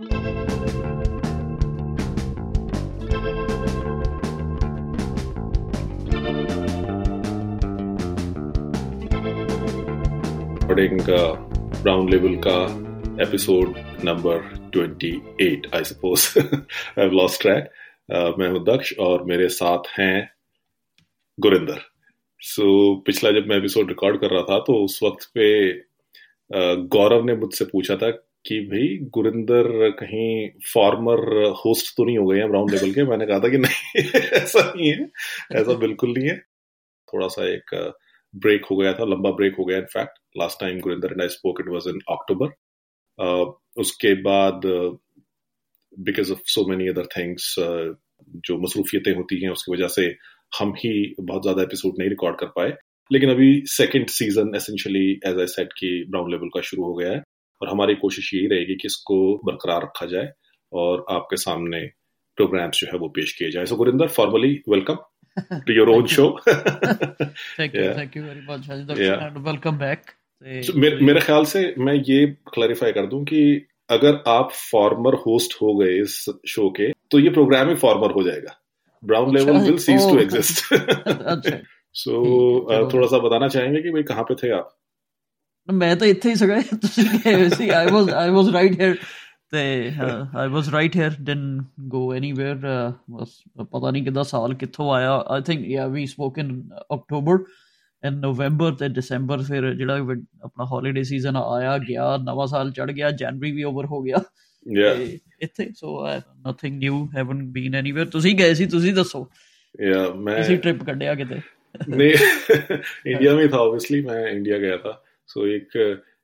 Recording brown level का episode number 28 I suppose I have lost track मैं हूँ दक्ष और मेरे साथ हैं गुरिंदर। सो so, पिछला जब मैं एपिसोड रिकॉर्ड कर रहा था तो उस वक्त पे uh, गौरव ने मुझसे पूछा था कि भाई गुरिंदर कहीं फॉर्मर होस्ट तो नहीं हो गए हैं ब्राउन लेवल के। मैंने कहा था कि नहीं, ऐसा नहीं है, ऐसा बिल्कुल नहीं है। थोड़ा सा एक ब्रेक हो गया था, लंबा ब्रेक हो गया in fact last time Gurinder and I spoke it was in October उसके बाद because of so many other things जो मसरूफियतें होती हैं, उसकी वजह से हम ही बहुत ज़्यादा एपिसोड नहीं रिकॉर्ड कर पाए। लेकिन अभी second season essentially as I set की ब्राउन लेवल का शुरू हो गया है। और हमारी कोशिश यही रहेगी कि इसको बरकरार रखा जाए और आपके सामने प्रोग्राम्स जो है वो पेश किए जाए। So Gurinder formally welcome. Yeah. And welcome back. So, मेरे, मेरे ख्याल से मैं ये क्लैरिफाई कर दूँ कि अगर आप फॉर्मर होस्ट हो गए इस शो के तो ये प्रोग्राम ही फॉर्मर हो जाएगा Brown Level will cease to exist so थोड़ा सा बताना चाहेंगे कि भाई कहाँ पे थे आप ਮੈਂ ਤਾਂ ਇੱਥੇ ਹੀ ਸਗਾ। ਤੁਸੀਂ ਕਹੇ ਸੀ ਆਈ ਵਾਸ ਆਈ ਵਾਸ ਰਾਈਟ ਹੇਅਰ ਤੇ I was right here didn't go anywhere ਬਸ ਪਤਾ ਨਹੀਂ ਕਿਦਾਂ ਸਾਲ ਕਿੱਥੋਂ ਆਇਆ। I think ya we spoke in October and November ਤੇ ਦਸੰਬਰ ਫਿਰ ਜਿਹੜਾ ਆਪਣਾ ਹੌਲੀਡੇ ਸੀਜ਼ਨ ਆਇਆ ਗਿਆ ਨਵਾਂ ਸਾਲ ਚੜ ਗਿਆ ਜਨਵਰੀ ਵੀ ਓਵਰ ਹੋ ਗਿਆ। ਯਾ ਇੱਥੇ so nothing new haven't been anywhere ਤੁਸੀਂ ਗਏ ਸੀ ਤੁਸੀਂ ਦੱਸੋ। ਯਾ ਮੈਂ ਤੁਸੀਂ ਟ੍ਰਿਪ ਕੱਢਿਆ ਕਿਤੇ? ਨਹੀਂ ਇੰਡੀਆ ਮੇਂ ਥਾ ਆਬਵੀਅਸਲੀ ਮੈਂ ਇੰਡੀਆ ਗਿਆ ਥਾ सो एक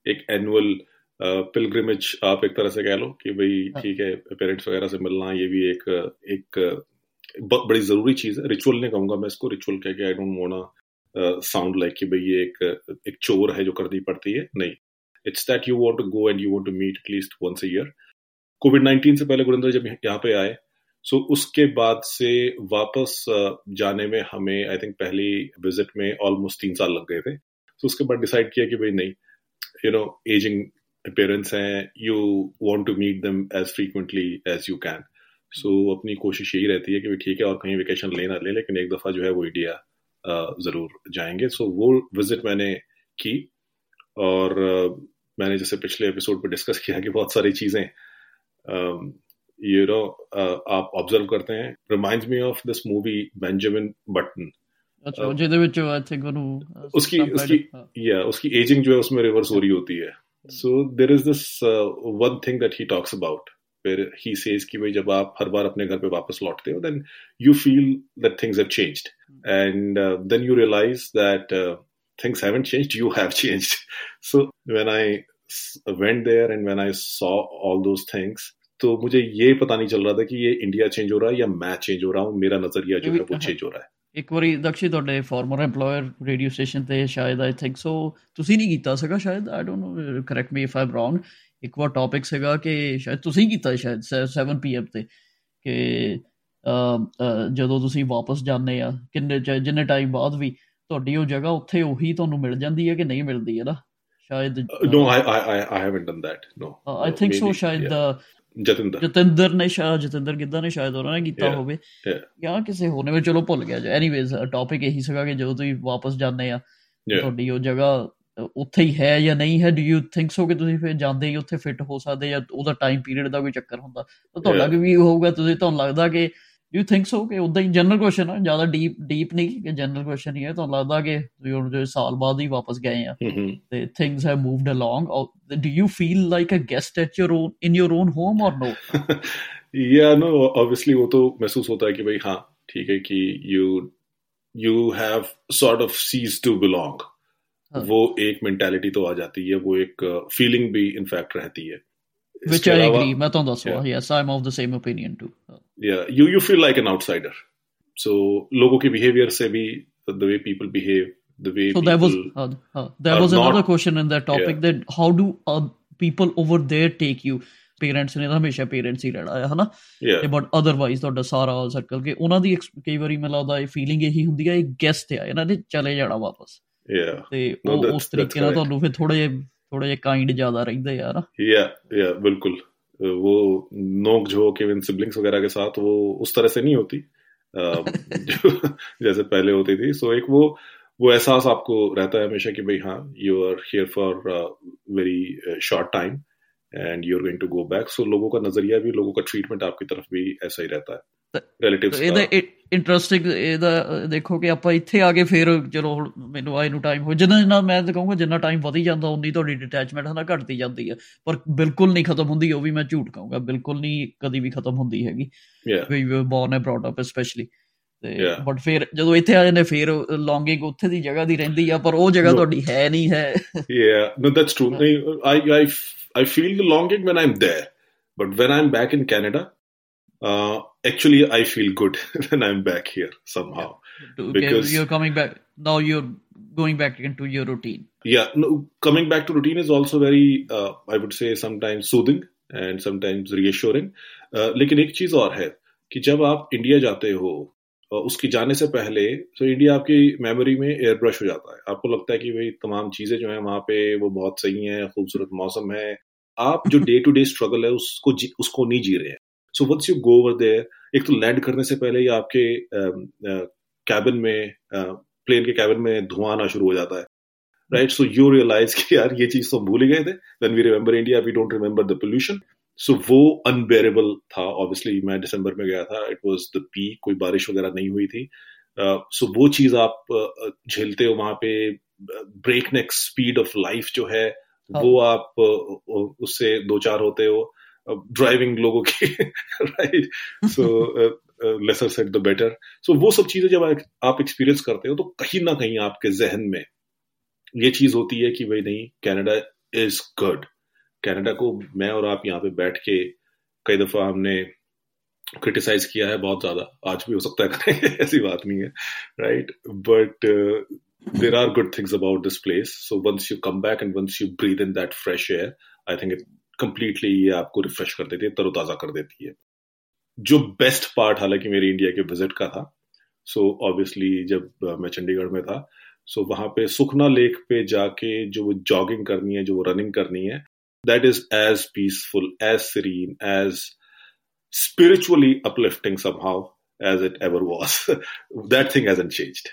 एक एनुअल पिलग्रिमेज आप एक तरह से कह लो कि भाई ठीक है पेरेंट्स वगैरह से मिलना ये भी एक एक बड़ी ज़रूरी चीज़ है। रिचुअल नहीं कहूँगा मैं इसको रिचुअल कह के I don't want sound like कि भाई ये एक एक चोर है जो करनी पड़ती है। नहीं। It's that you want to go and you want to meet at least once a year covid nineteen से पहले गुरिंदर जब यहाँ पे आए सो so, उसके बाद से वापस जाने में हमें आई थिंक पहली विज़िट में ऑलमोस्ट तीन साल लग गए थे। तो उसके बाद डिसाइड किया कि भाई नहीं यू नो एजिंग पेरेंट्स हैं you want to meet them as frequently as you can so अपनी कोशिश यही रहती है कि ठीक है और कहीं वेकेशन ले ना ले लेकिन एक दफ़ा जो है वो इंडिया ज़रूर जाएँगे। सो so, वो विज़िट मैंने की और मैंने जैसे पिछले एपिसोड पर डिस्कस किया कि बहुत सारी चीज़ें यू नो आप ऑब्ज़र्व करते हैं। Reminds me of this movie Benjamin Button अच्छा ਜਿਹਦੇ ਵਿੱਚ ਆਈ ਥਿੰਕ ਉਹਨੂੰ उसकी उसकी या उसकी एजिंग जो है उसमें रिवर्स हो रही होती है so there is this one thing that he talks about फिर ही सेज कि भाई जब आप हर बार अपने घर पे वापस लौटते हो then you feel that things have changed and then you realise that things haven't changed you have changed so when I went there and when I saw all those things तो मुझे ये पता नहीं चल रहा था कि ये इंडिया चेंज हो रहा है या मैं चेंज हो रहा हूँ मेरा नजरिया जो है वो चेंज हो रहा है ਇੱਕ ਵਾਰੀ ਦਕਸ਼ੀ ਤੁਹਾਡੇ ਫਾਰਮਰ EMPLOYER ਰੇਡੀਓ ਸਟੇਸ਼ਨ ਤੇ ਸ਼ਾਇਦ ਆਈ ਥਿੰਕ ਸੋ ਤੁਸੀਂ ਨਹੀਂ ਕੀਤਾ ਸੀਗਾ ਸ਼ਾਇਦ? I don't know correct me if I am wrong ਇੱਕ ਵਾਰ ਟੌਪਿਕ ਸੀਗਾ ਕਿ ਸ਼ਾਇਦ ਤੁਸੀਂ ਕੀਤਾ ਸ਼ਾਇਦ 7 ਪੀਐਮ ਤੇ ਕਿ ਜਦੋਂ ਤੁਸੀਂ ਵਾਪਸ ਜਾਂਦੇ ਆ ਕਿੰਨੇ ਜਿੰਨੇ ਟਾਈਮ ਬਾਅਦ ਵੀ ਤੁਹਾਡੀ ਉਹ ਜਗ੍ਹਾ ਉੱਥੇ ਉਹੀ ਤੁਹਾਨੂੰ ਮਿਲ ਜਾਂਦੀ ਹੈ ਕਿ ਨਹੀਂ ਮਿਲਦੀ ਹੈ ਨਾ? ਸ਼ਾਇਦ no i i i haven't done that no. I think so ਸ਼ਾਇਦ ਜਤਿੰਦਰ। ਜਤਿੰਦਰ ਨੇ ਸ਼ਾਇਦ ਜਤਿੰਦਰ ਗਿੱਧਾ ਨੇ ਸ਼ਾਇਦ ਉਹਨਾਂ ਨੇ ਕੀਤਾ ਹੋਵੇ। ਜਾਂ ਕਿਸੇ ਹੋਰ ਨੇ ਮੈਂ ਚਲੋ ਭੁੱਲ ਗਿਆ। ਐਨੀਵੇਜ਼ ਟੌਪਿਕ ਇਹੀ ਸੀਗਾ ਕਿ ਜਦੋਂ ਤੁਸੀਂ ਵਾਪਸ ਜਾਂਦੇ ਆ ਤੁਹਾਡੀ ਉਹ ਜਗ੍ਹਾ ਉੱਥੇ ਹੀ ਹੈ ਜਾਂ ਨਹੀਂ ਹੈ? ਡੂ ਯੂ ਥਿੰਕ ਸੋ ਕਿ ਤੁਸੀਂ ਫਿਰ ਜਾਂਦੇ ਹੀ ਉੱਥੇ ਫਿੱਟ ਹੋ ਸਕਦੇ ਜਾਂ ਉਹਦਾ ਟਾਈਮ ਪੀਰੀਅਡ ਦਾ ਕੋਈ ਚੱਕਰ ਹੁੰਦਾ। ਤਾਂ ਤੁਹਾਡਾ ਵੀ ਹੋਊਗਾ ਤੁਸੀਂ ਤੁਹਾਨੂੰ ਲੱਗਦਾ ਕਿ यू थिंक सो कि उदा ही जनरल क्वेश्चन है। ज़्यादा डीप डीप नहीं कि जनरल क्वेश्चन ही है। तो लगदा कि जो जो साल बाद ही वापस गए हैं। ते थिंग्स हैव मूव्ड अलोंग और do you feel like a guest at your own in your own home और नो या नो ऑब्वियसली वो तो महसूस होता है कि भाई हाँ ठीक है कि you you have sort of cease to belong वो एक मेंटेलिटी तो आ जाती है। वो एक uh, फीलिंग भी इनफैक्ट रहती है। which I agree मैं तो ਦੱਸਵਾ yes I'm of the same opinion too yeah you you feel like an outsider so लोगों के behavior से भी the way people behave the way so there was uh, uh, there was another not, question in that topic yeah. that how do uh, people over there take you parents ਨੇ ਤਾਂ ਹਮੇਸ਼ਾ parents ਹੀ ਰਹਿਣਾ ਹੈ ਹਨਾ ਤੇ but otherwise ਤੁਹਾਡਾ ਸਾਰਾ circle ਕੇ ਉਹਨਾਂ ਦੀ ਕਈ ਵਾਰੀ ਮੈਨੂੰ ਲੱਗਦਾ ਇਹ ਫੀਲਿੰਗ ਇਹੀ ਹੁੰਦੀ ਹੈ ਇਹ ਗੈਸਟ ਆ ਇਹਨਾਂ ਦੇ ਚਲੇ ਜਾਣਾ ਵਾਪਸ ਯਾ ਤੇ ਉਹ ਉਸ ਤਰੀਕੇ ਨਾਲ ਤੁਹਾਨੂੰ ਫਿਰ ਥੋੜੇ ਜਿਹਾ ਥੋੜਾ ਜਿਹਾ ਕਾਈਂਡ ਜ਼ਿਆਦਾ ਰਹਿੰਦਾ ਯਾਰ ਯਾ ਯਾ ਬਿਲਕੁਲ वो नोक झोंक इवन सिबलिंग्स वगैरह के साथ वो उस तरह से नहीं होती जो जैसे पहले होती थी सो एक वो वो एहसास आपको रहता है हमेशा कि भाई हाँ you are here for very short time and you are going to go back so लोगों का नजरिया भी लोगों का ट्रीटमेंट आपकी तरफ भी ऐसा ही रहता है ਇਹਦਾ ਇੰਟਰਸਟਿੰਗ ਇਹਦਾ ਦੇਖੋ ਕਿ ਆਪਾਂ ਇੱਥੇ ਆ ਕੇ ਫਿਰ ਚਲੋ ਮੈਨੂੰ ਆਏ ਨੂੰ ਟਾਈਮ ਹੋ ਜਿੰਨਾ ਜਿੰਨਾ ਮੈਂ ਤਾਂ ਕਹੂੰਗਾ ਜਿੰਨਾ ਟਾਈਮ ਵਧੀ ਜਾਂਦਾ ਉਨੀ ਤੁਹਾਡੀ ਡਿਟੈਚਮੈਂਟ ਹਨਾ ਘਟਦੀ ਜਾਂਦੀ ਹੈ ਪਰ ਬਿਲਕੁਲ ਨਹੀਂ ਖਤਮ ਹੁੰਦੀ ਉਹ ਵੀ ਮੈਂ ਝੂਠ ਕਹੂੰਗਾ ਬਿਲਕੁਲ ਨਹੀਂ ਕਦੀ ਵੀ ਖਤਮ ਹੁੰਦੀ ਹੈਗੀ ਵੀ ਬੋਰਨ ਹੈ ਬ੍ਰੌਟ ਅਪ ਸਪੈਸ਼ਲੀ ਤੇ ਬਟ ਫਿਰ ਜਦੋਂ ਇੱਥੇ ਆ ਜਾਂਦੇ ਫਿਰ ਲੌਂਗਿੰਗ ਉੱਥੇ ਦੀ ਜਗ੍ਹਾ ਦੀ ਰਹਿੰਦੀ ਆ ਪਰ ਉਹ ਜਗ੍ਹਾ ਤੁਹਾਡੀ ਹੈ ਨਹੀਂ ਹੈ yeah no that's true I I I feel the longing when I am there but when I am back in Canada uh, actually I feel good when I'm back here somehow. Okay, because you're coming back now. You're going back into your routine. Yeah, no, coming back to routine is also very, uh, I would say, sometimes soothing and sometimes reassuring. Uh, लेकिन एक चीज़ और है कि जब आप India जाते हो उसकी जाने से पहले तो इंडिया आपकी मेमोरी में एयर ब्रश हो जाता है आपको लगता है कि भाई तमाम चीज़ें जो है वहाँ पे वो बहुत सही है खूबसूरत मौसम है आप जो डे टू डे स्ट्रगल है उसको उसको नहीं जी रहे हैं so once you go over there एक तो लैंड करने से पहले ही आपके कैबिन में प्लेन के कैबिन में धुआँ आना शुरू हो जाता है। राइट सो यू रियलाइज़ कि यार ये चीज़ तो भूल ही गए थे। When we remember India we don't remember the pollution so वो अनबेरेबल था ऑब्वियसली मैं दिसंबर में गया था। इट वाज द पी कोई बारिश वगैरह नहीं हुई थी। सो वो चीज़ आप झेलते हो वहाँ पे breakneck speed of life जो है हाँ. वो आप उससे दो चार होते हो। ड्राइविंग लोगों की right so lesser set the better so वो सब चीज़ें जब आप एक्सपीरियंस करते हो तो कहीं ना कहीं आपके जहन में ये चीज़ होती है कि भाई नहीं कनाडा इज़ गुड कनाडा को मैं और आप यहाँ पे बैठ के कई दफ़ा हमने क्रिटिसाइज किया है बहुत ज़्यादा। आज भी हो सकता है ऐसी बात नहीं है right but there are good things about this place so once you come back and once you breathe in that fresh air I think it completely ये आपको रिफ्रेश कर देती है तरोताज़ा कर देती है जो बेस्ट पार्ट हालाँकि मेरे इंडिया के विज़िट का था सो so, ऑब्वियसली जब uh, मैं चंडीगढ़ में था सो so, वहाँ पे सुखना लेक पे जाके जो वो जॉगिंग करनी है जो वो रनिंग करनी है that is as peaceful as serene as spiritually uplifting somehow as it ever was that thing hasn't changed.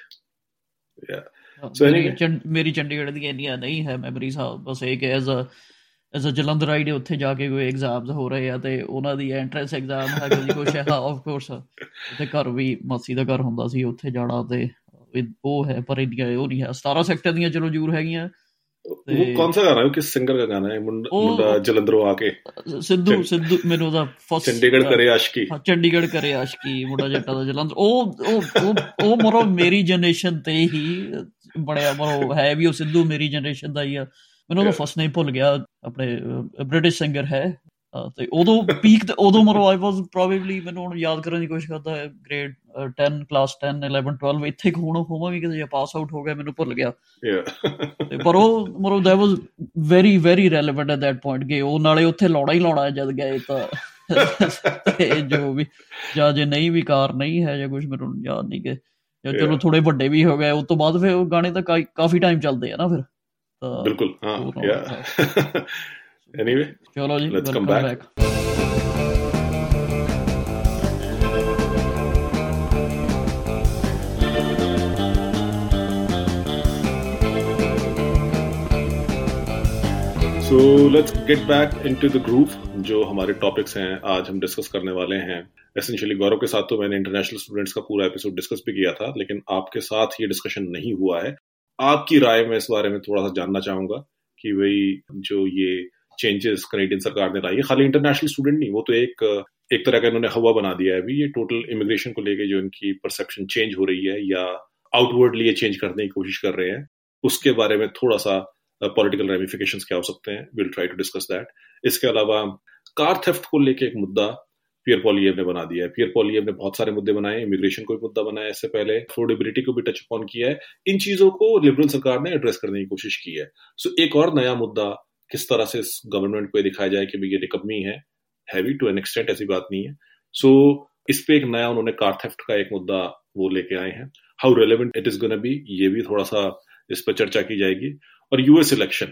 Yeah. So मेरी चंडीगढ़ की नहीं है मेमोरीज हाँ, बस एक एज ਐਜ਼ ਅ ਜਲੰਧਰਾਈ ਦੇ ਉੱਥੇ ਜਾ ਕੇ ਕੋਈ ਐਗਜ਼ਾਮਸ ਹੋ ਰਹੇ ਆ ਤੇ ਉਹਨਾਂ ਦੀ ਐਂਟਰੈਂਸ ਐਗਜ਼ਾਮ ਹੈ ਕੋਈ ਕੁਛ ਹੈ ਆਫ ਕੋਰਸ ਤੇ ਘਰ ਵੀ ਮਾਸੀ ਦਾ ਘਰ ਹੁੰਦਾ ਸੀ ਉੱਥੇ ਜਾਣਾ ਤੇ ਉਹ ਹੈ ਪਰ ਇੰਡੀਆ ਉਹ ਨਹੀਂ ਹੈ। 17 ਸੈਕਟਰ ਦੀਆਂ ਚਲੋ ਜ਼ਰੂਰ ਹੈਗੀਆਂ। ਉਹ ਕੌਣ ਸਾ ਗਾ ਰਹਾ ਹੈ? ਕਿਸ ਸਿੰਗਰ ਦਾ ਗਾਣਾ ਹੈ? ਮੁੰਡਾ ਜਲੰਧਰੋਂ ਆ ਕੇ। ਸਿੱਧੂ ਸਿੱਧੂ ਮੈਨੂੰ ਉਹਦਾ ਫਸਟ ਚੰਡੀਗੜ੍ਹ ਕਰੇ ਆਸ਼ਕੀ। ਹਾਂ ਚੰਡੀਗੜ੍ਹ ਕਰੇ ਆਸ਼ਕੀ ਮੁੰਡਾ ਜੱਟਾ ਦਾ ਜਲੰਧਰ। ਉਹ ਉਹ ਉਹ ਮਰੋ ਮੇਰੀ ਜਨਰੇਸ਼ਨ ਤੇ ਹੀ ਬੜਿਆ ਮਰੋ ਹੈ ਵੀ ਉਹ ਸਿੱਧੂ ਮੇਰੀ ਜਨਰੇਸ਼ਨ ਦਾ ਹੀ ਆ। ਮੈਨੂੰ ਉਹਦਾ ਫਸਟ ਨੇਮ ਭੁੱਲ ਗਿਆ ਆਪਣੇ ਬ੍ਰਿਟਿਸ਼ ਸਿੰਗਰ ਹੈ। ਤੇ ਉਦੋਂ ਪੀਕ ਉਦੋਂ ਮਰੋ ਆਈ ਵਾਸ ਪ੍ਰੋਬੇਬਲੀ ਮੈਨੂੰ ਹੁਣ ਯਾਦ ਕਰਨ ਦੀ ਕੋਸ਼ਿਸ਼ ਕਰਦਾ ਹੈ ਗ੍ਰੇਡ 10 ਕਲਾਸ 10 11 12 ਇੱਥੇ ਹੁਣ ਹੋਵਾਂਗੇ ਕਿ ਜੇ ਪਾਸ ਆਊਟ ਹੋ ਗਿਆ ਮੈਨੂੰ ਭੁੱਲ ਗਿਆ। ਤੇ ਪਰ ਉਹ ਮਰੋ that was very very relevant at that point ਕਿ ਉਹ ਨਾਲੇ ਉੱਥੇ ਲੌੜਾ ਹੀ ਲੌੜਾ ਜਦ ਗਏ ਤਾਂ। ਤੇ ਜੋ ਵੀ ਜਾਂ ਜੇ ਨਹੀਂ ਵੀ ਕਾਰ ਨਹੀਂ ਹੈ ਜਾਂ ਕੁਝ ਮੈਨੂੰ ਯਾਦ ਨਹੀਂ ਕਿ ਚਲੋ ਥੋੜੇ ਵੱਡੇ ਵੀ ਹੋ ਗਏ ਉਸ ਤੋਂ ਬਾਅਦ ਫਿਰ ਉਹ ਗਾਣੇ ਤਾਂ ਕਾਫੀ ਟਾਈਮ ਚੱਲਦੇ ਆ ਨਾ ਫਿਰ। बिल्कुल हाँ या anyway let's come back so let's get back the group जो हमारे टॉपिक्स हैं आज हम डिस्कस करने वाले हैं। एसेंशियली गौरव के साथ तो मैंने इंटरनेशनल स्टूडेंट्स का पूरा एपिसोड डिस्कस भी किया था लेकिन आपके साथ ये डिस्कशन नहीं हुआ है। आपकी राय में इस बारे में थोड़ा सा जानना चाहूँगा कि भाई जो ये चेंजेस कनेडियन सरकार ने लाई है खाली इंटरनेशनल स्टूडेंट नहीं, वो तो एक एक तरह का इन्होंने हवा बना दिया है अभी। ये टोटल इमिग्रेशन को लेके जो इनकी परसेप्शन चेंज हो रही है या आउटवर्डली ये चेंज करने की कोशिश कर रहे हैं, उसके बारे में थोड़ा सा पॉलिटिकल रेमिफिकेशन क्या हो सकते हैं? Will try to discuss that इसके अलावा कार थेफ्ट को लेके एक मुद्दा पियर पॉलियव ने बना दिया है। पियर पॉलियव ने बहुत सारे मुद्दे बनाए इमिग्रेशन को भी मुद्दा बनाया इससे पहले अफोर्डेबिलिटी को भी टच अपॉन किया है। इन चीज़ों को लिबरल सरकार ने एड्रेस करने की कोशिश की है। सो so, एक और नया मुद्दा किस तरह से इस गवर्नमेंट को दिखाया जाए कि ये रिकवनी है हैवी टू एन एक्सटेंट ऐसी बात नहीं है। सो so, इस पे एक नया उन्होंने कार थेफ्ट का एक मुद्दा वो लेके आए हैं। How relevant it is gonna be ये भी थोड़ा सा इस पर चर्चा की जाएगी। और US election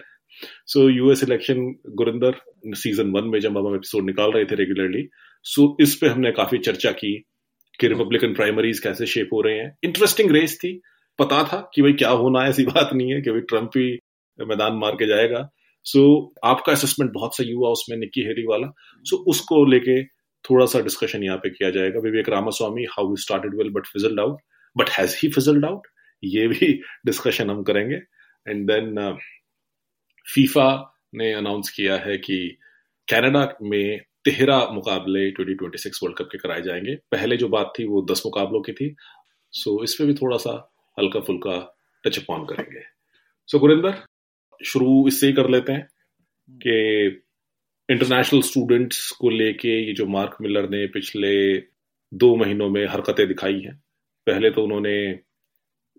so US election Gurinder season one में जब हम एपिसोड निकाल रहे थे रेगुलरली सो इस पे हमने काफ़ी चर्चा की कि रिपब्लिकन प्राइमरीज कैसे शेप हो रहे हैं। इंटरेस्टिंग रेस थी। पता था कि भाई क्या होना है ऐसी बात नहीं है कि भाई ट्रंप ही मैदान मार के जाएगा। सो so, आपका असेसमेंट बहुत सही हुआ उसमें निक्की हेरी वाला। सो so, उसको लेके थोड़ा सा डिस्कशन यहाँ पे किया जाएगा। Vivek Ramaswamy how started well but fizzled out but has he fizzled out ये भी डिस्कशन हम करेंगे। एंड देन फीफा ने अनाउंस किया है कि कनाडा में तेरह मुकाबले 2026 वर्ल्ड कप के कराए जाएँगे। पहले जो बात थी वो दस मुकाबलों की थी। सो so, इसमें भी थोड़ा सा हल्का फुल्का टच अपॉन करेंगे। सो गुरिंदर शुरू इससे ही कर लेते हैं कि इंटरनेशनल स्टूडेंट्स को लेके ये जो मार्क मिलर ने पिछले दो महीनों में हरकतें दिखाई हैं। पहले तो उन्होंने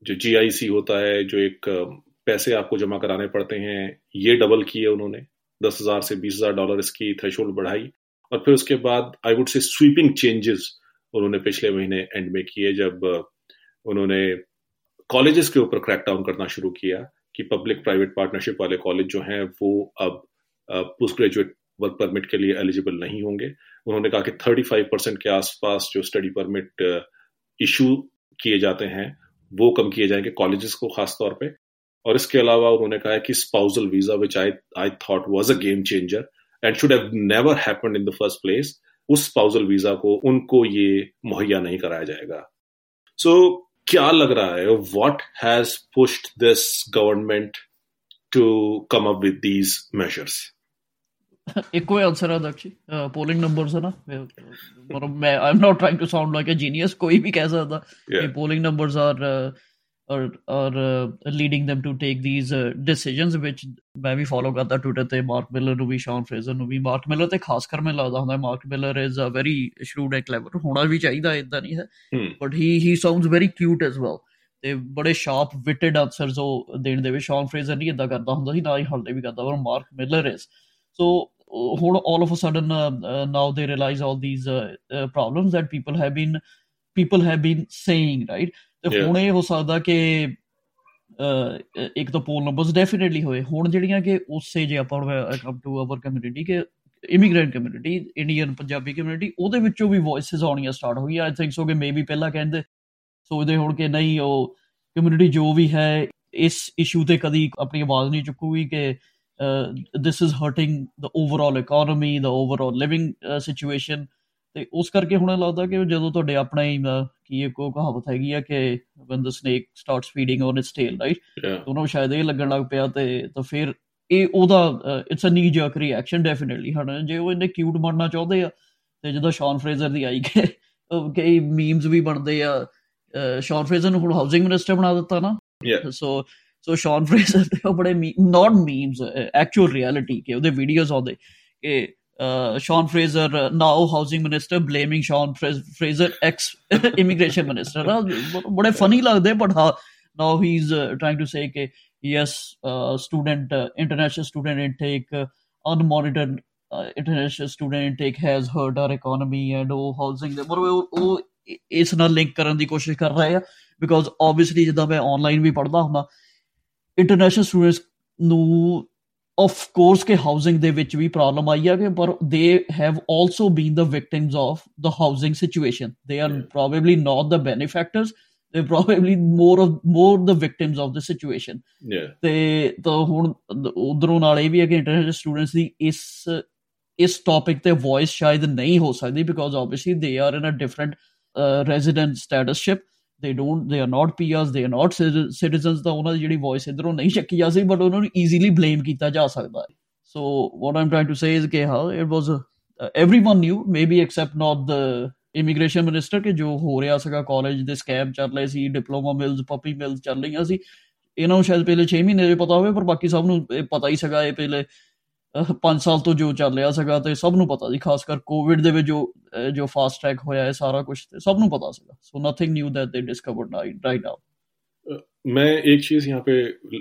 जो जीआईसी होता है जो एक पैसे आपको जमा कराने पड़ते हैं ये डबल किए उन्होंने। दस हज़ार से बीस हज़ार डॉलर इसकी थ्रेशोल्ड बढ़ाई। और फिर उसके बाद I would say sweeping changes उन्होंने पिछले महीने एंड में किए, जब उन्होंने कॉलेजेस के ऊपर क्रैकडाउन करना शुरू किया कि पब्लिक प्राइवेट पार्टनरशिप वाले कॉलेज जो हैं, वो अब पोस्ट ग्रेजुएट वर्क परमिट के लिए एलिजिबल नहीं होंगे। उन्होंने कहा कि 35 परसेंट के आसपास जो स्टडी परमिट इशू किए जाते हैं, वो कम किए जाएँगे कॉलेजेस को खास तौर पे। और इसके अलावा उन्होंने कहा कि spousal visa which I I thought was a game changer and should have never happened in the first place उस स्पाउजल वीज़ा को उनको ये मुहैया नहीं कराया जाएगा। सो so, क्या लग रहा है? What has pushed this government to come up with these measures एक कोई आंसर है दक्षी पोलिंग नंबर है ना? मैं I am not trying to sound like a genius कोई भी कह सकता। Yeah. Polling numbers are or or uh, leading them to take these uh, decisions which ਮੈਂ ਵੀ ਫੋਲੋ ਕਰਦਾ ਟਵਿੱਟਰ ਤੇ ਮਾਰਕ ਮਿਲਰ ਨੂੰ ਵੀ ਸ਼ੌਨ ਫਰੇਜ਼ਰ ਨੂੰ ਵੀ। ਮਾਰਕ ਮਿਲਰ ਤੇ ਖਾਸ ਕਰ ਮੈਨੂੰ ਲੱਗਦਾ ਹੁੰਦਾ Mark Miller is a very shrewd and clever ਹੋਣਾ ਵੀ ਚਾਹੀਦਾ ਇਦਾਂ ਨਹੀਂ ਹੈ। But he he sounds very cute as well ਤੇ ਬੜੇ ਸ਼ਾਰਪ ਵਿਟਡ ਆਨਸਰਸ ਉਹ ਦੇਣ ਦੇ ਵਿੱਚ। ਸ਼ੌਨ ਫਰੇਜ਼ਰ ਨਹੀਂ ਇਦਾਂ ਕਰਦਾ ਹੁੰਦਾ ਸੀ ਨਾ ਹੀ ਹਲਦੇ ਵੀ ਕਰਦਾ ਪਰ ਮਾਰਕ ਮਿਲਰ ਇਜ਼ ਸੋ ਹੁਣ all of a sudden uh, uh, now they realize all these uh, problems that people have been people have been saying right? ਤੇ ਹੁਣ ਇਹ ਹੋ ਸਕਦਾ ਕਿ ਇੱਕ ਤਾਂ ਪੋਲ ਨੰਬਰਸ ਡੈਫੀਨਿਟਲੀ ਹੋਏ। ਹੁਣ ਜਿਹੜੀਆਂ ਕਿ ਉਸੇ ਜੇ ਆਪਾਂ ਕਮ ਟੂ ਆਵਰ ਕਮਿਊਨਿਟੀ ਕਿ immigrant community Indian Punjabi community ਉਹਦੇ ਵਿੱਚੋਂ ਵੀ ਵੌਇਸਸ ਆਉਣੀਆਂ ਸਟਾਰਟ ਹੋਈ ਆਈ ਥਿੰਕ ਸੋ ਕਿ ਮੇਬੀ ਪਹਿਲਾਂ ਕਹਿੰਦੇ ਸੋਚਦੇ ਹੁਣ ਕਿ ਨਹੀਂ ਉਹ ਕਮਿਊਨਿਟੀ ਜੋ ਵੀ ਹੈ ਇਸ ਇਸ਼ੂ ਤੇ ਕਦੀ ਆਪਣੀ ਆਵਾਜ਼ ਨਹੀਂ ਚੁੱਕੂਗੀ ਕਿ this is hurting the overall economy the overall living situation ਤੇ ਉਸ ਕਰਕੇ ਹੁਣ ਲੱਗਦਾ ਕਿ ਜਦੋਂ ਤੁਹਾਡੇ ਆਪਣਾ ਹੀ ਕੀ ਇੱਕ ਉਹ ਕਹਾਵਤ ਹੈਗੀ ਆ ਕਿ when the snake starts feeding on its tail right? ਉਹਨਾਂ ਨੂੰ ਸ਼ਾਇਦ ਇਹ ਲੱਗਣ ਲੱਗ ਪਿਆ ਤੇ ਤਾਂ ਫਿਰ ਇਹ ਉਹਦਾ ਇਟਸ ਅ ਨੀ ਜਰਕ ਰਿਐਕਸ਼ਨ ਡੈਫੀਨਿਟਲੀ ਹਣ ਜੇ ਉਹ ਇਹਨੇ ਕਿਊਟ ਬਣਨਾ ਚਾਹੁੰਦੇ ਆ ਤੇ ਜਦੋਂ ਸ਼ੌਨ ਫਰੇਜ਼ਰ ਦੀ ਆਈ ਕਿ ਕਈ ਮੀਮਸ ਵੀ ਬਣਦੇ ਆ ਸ਼ੌਨ ਫਰੇਜ਼ਰ ਨੂੰ ਹੁਣ ਹਾਊਸਿੰਗ ਮਿਨਿਸਟਰ ਬਣਾ ਦਿੱਤਾ ਨਾ? ਸੋ ਸੋ ਸ਼ੌਨ ਫਰੇਜ਼ਰ ਉਹ ਬੜੇ ਨਾਟ ਮੀਮਸ ਐਕਚੁਅਲ ਰਿਐਲਿਟੀ ਕਿ ਉਹਦੇ ਵੀਡੀਓਜ਼ ਆਉਂਦੇ ਕਿ Sean Fraser, now housing minister blaming Sean Fraser ex immigration minister ਨਾ ਬੜੇ ਫਨੀ ਲੱਗਦੇ but now he is trying to say ਕਿ yes student international student intake unmonitored international student intake has hurt our economy and ਉਹ housing ਦੇ ਮਰ ਉਹ ਇਸ ਨਾਲ ਲਿੰਕ ਕਰਨ ਦੀ ਕੋਸ਼ਿਸ਼ ਕਰ ਰਹੇ ਆ ਬਿਕੋਜ਼ ਆਬਵੀਅਸਲੀ ਜਦੋਂ ਮੈਂ ਆਨਲਾਈਨ ਵੀ ਪੜਦਾ ਹੁੰਦਾ ਇੰਟਰਨੈਸ਼ਨਲ ਸਟੂਡੈਂਟਸ ਨੂੰ ਆਫ ਕੋਰਸ ਕਿ ਹਾਊਸਿੰਗ ਦੇ ਵਿੱਚ ਵੀ ਪ੍ਰੋਬਲਮ ਆਈ ਹੈ ਕਿ ਪਰ they have also been the victims of the housing situation they are probably not the benefactors they probably more of more the victims of the situation ਤੇ ਤਾਂ ਹੁਣ ਉਧਰੋਂ ਨਾਲ ਇਹ ਵੀ ਹੈ ਕਿ ਇੰਟਰਨੈਸ਼ਨਲ ਸਟੂਡੈਂਟਸ ਦੀ ਇਸ ਇਸ ਟੌਪਿਕ ਤੇ ਵੌਇਸ ਸ਼ਾਇਦ ਨਹੀਂ ਹੋ ਸਕਦੀ because obviously they are in a different resident statusship they don't they are not ਪੀਆਰਸ ਦੇ ਆਰ ਨਾਟ ਸਿਟੀਜ਼ਨਸ ਤਾਂ ਉਹਨਾਂ ਦੀ ਜਿਹੜੀ ਵੌਇਸ ਇਧਰੋਂ ਨਹੀਂ ਚੱਕੀ ਜਾ ਸਕਦੀ ਬਟ ਉਹਨਾਂ ਨੂੰ ਈਜ਼ੀਲੀ ਬਲੇਮ ਕੀਤਾ ਜਾ ਸਕਦਾ ਹੈ। So what I'm trying to say is ਕਿ ਹਾਂ it was everyone knew, maybe except not the immigration minister ਕਿ ਜੋ ਹੋ ਰਿਹਾ ਸੀਗਾ ਕਾਲਜ ਦੇ ਸਕੈਮ ਚੱਲ ਰਹੇ ਸੀ ਡਿਪਲੋਮਾ ਮਿਲਸ ਪਪੀ ਮਿਲਸ ਚੱਲ ਰਹੀਆਂ ਸੀ। ਇਹਨਾਂ ਨੂੰ ਸ਼ਾਇਦ ਪਹਿਲੇ 6 ਮਹੀਨੇ ਦੇ ਪਤਾ ਹੋਵੇ, ਪਰ ਬਾਕੀ ਸਭ ਨੂੰ ਪਤਾ ਹੀ ਸੀਗਾ, ਇਹ ਪਹਿਲੇ 5 ਸਾਲ ਤੋਂ ਜੋ ਚੱਲ ਰਿਹਾ ਸੀਗਾ ਤੇ ਸਭ ਨੂੰ ਪਤਾ ਸੀ ਖਾਸ ਕਰ ਕੋਵਿਡ ਦੇ ਵਿੱਚ ਜੋ ਜੋ ਫਾਸਟ ਟਰੈਕ ਹੋਇਆ ਹੈ ਸਾਰਾ ਕੁਝ ਤੇ ਸਭ ਨੂੰ ਪਤਾ ਸੀਗਾ so nothing new that they discovered right now मैं एक चीज यहाँ पे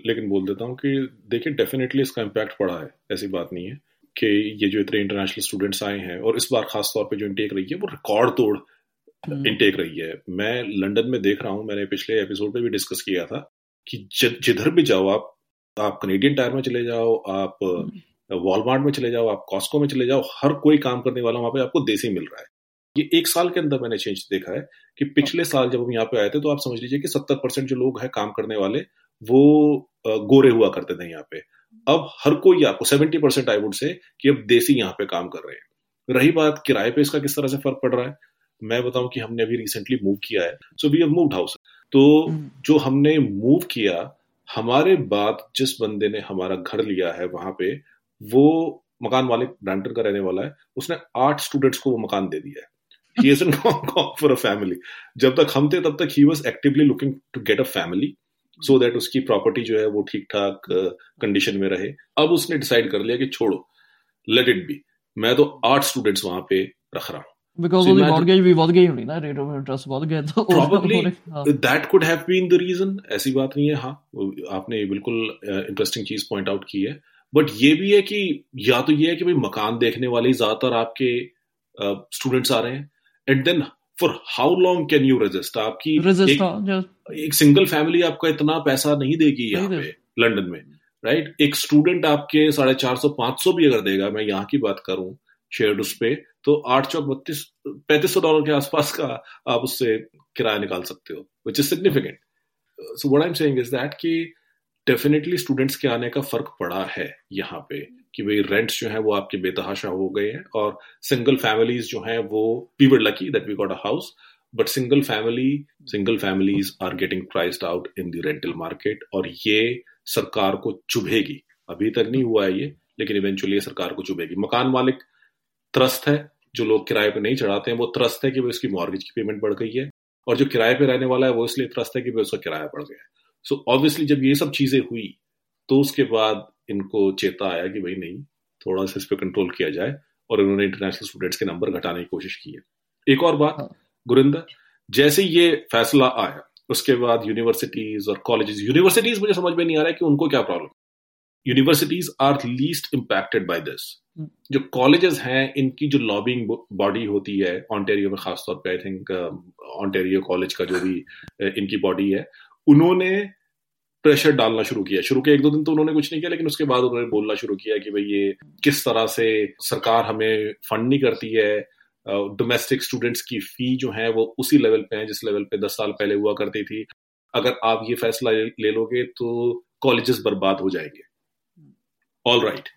लेकिन बोल देता हूँ कि देखिए डेफिनेटली इसका इम्पैक्ट पड़ा है ऐसी बात नहीं है कि ये जो इतने इंटरनेशनल स्टूडेंट्स आए हैं और इस बार खास तौर पे जो इनटेक रही है वो रिकॉर्ड तोड़ इनटेक रही है मैं लंदन में देख रहा हूँ मैंने पिछले एपिसोड में भी डिस्कस किया था कि जिधर भी जाओ आप आप कनेडियन टायर में चले जाओ आप वॉलमार्ट में चले जाओ आप कॉस्को में चले जाओ हर कोई काम करने वाला वहाँ पे आपको देसी मिल रहा है। ये एक साल के अंदर मैंने चेंज देखा है कि पिछले साल जब हम यहाँ पे आए थे तो आप समझ लीजिए कि सत्तर परसेंट जो लोग हैं काम करने वाले वो गोरे हुआ करते थे यहाँ पे। अब हर कोई आपको seventy percent I would say कि अब देसी यहाँ पे काम कर रहे हैं। रही बात किराए पे इसका किस तरह से फ़र्क पड़ रहा है? मैं बताऊँ कि हमने अभी रिसेंटली मूव किया है। So we have moved house तो हम्म। जो हमने मूव किया हमारे बाद जिस बंदे ने हमारा घर लिया है वहाँ पे वो मकान मालिक ब्रांटन का रहने वाला है उसने आठ स्टूडेंट्स को वो मकान दे दिया है। He hasn't gone for a family. जब तक हम थे तब तक he was actively looking to get a family so so that उसकी प्रॉपर्टी जो है वो ठीक ठाक कंडीशन में रहे। अब उसने डिसाइड कर लिया कि छोड़ो लेट इट बी मैं तो आठ स्टूडेंट्स वहाँ पे रख रहा हूँ। Because so the mortgage भी बढ़ गई होनी ना रेट ऑफ़ इंटरेस्ट बढ़ गया तो probably that could have been the reason. ऐसी बात नहीं है हाँ आपने बिल्कुल इंटरेस्टिंग चीज़ पॉइंट आउट की है। बट ये भी है कि या तो ये है कि भाई मकान देखने वाले ज़्यादातर आपके स्टूडेंट्स uh, आ रहे हैं। And then for how long can you resist आपकी resist एक, हाँ, एक सिंगल फैमिली आपका इतना पैसा नहीं देगी यहाँ पे लंदन में राइट right? एक स्टूडेंट आपके साढ़े चार सौ पाँच सौ भी अगर देगा मैं यहाँ की बात करूँ शेयर उस पे तो आठ चौक बत्तीस पैंतीस सौ डॉलर के आसपास का आप उससे किराया निकाल सकते हो which is significant so what I am saying is that कि डेफिनेटली स्टूडेंट्स के आने का फ़र्क पड़ा है यहाँ पे कि भाई रेंट्स जो है वो आपके बेतहाशा हो गए हैं और सिंगल फैमिलीज़ जो हैं वो we were lucky that we got a house but single family single families are getting priced out in the rental market और ये सरकार को चुभेगी। अभी तक नहीं हुआ है ये, लेकिन इवेंचुअली ये सरकार को चुभेगी। मकान मालिक त्रस्त है, जो लोग किराए पे नहीं चढ़ाते हैं, वो त्रस्त है कि वो इसकी मॉर्गेज की पेमेंट बढ़ गई है और जो किराए पे रहने वाला है, वो इसलिए त्रस्त है कि वो उसका किराया बढ़ गया है। सो so, ऑब्वियसली जब ये सब चीज़ें हुई तो उसके बाद इनको चेता आया कि भाई नहीं थोड़ा सा इस पर कंट्रोल किया जाए और इन्होंने इंटरनेशनल स्टूडेंट्स के नंबर घटाने की कोशिश की है। एक और बात हाँ। गुरिंदर जैसे ये फैसला आया उसके बाद यूनिवर्सिटीज और कॉलेजेस यूनिवर्सिटीज मुझे समझ में नहीं आ रहा है कि उनको क्या problem universities are least impacted by this जो कॉलेजेस हैं इनकी जो लॉबिंग बॉडी होती है ऑन्टेरियो में खासतौर पे आई थिंक ऑन्टेरियो कॉलेज का जो भी uh, इनकी बॉडी है उन्होंने प्रेशर डालना शुरू किया। शुरू के एक दो दिन तो उन्होंने कुछ नहीं किया, लेकिन उसके बाद उन्होंने बोलना शुरू किया कि भाई ये किस तरह से सरकार हमें फंड नहीं करती है। डोमेस्टिक स्टूडेंट्स की फ़ी जो है वो उसी लेवल पे है, जिस लेवल पे दस साल पहले हुआ करती थी। अगर आप ये फैसला ले लोगे तो कॉलेजेस बर्बाद हो जाएँगे। All right right.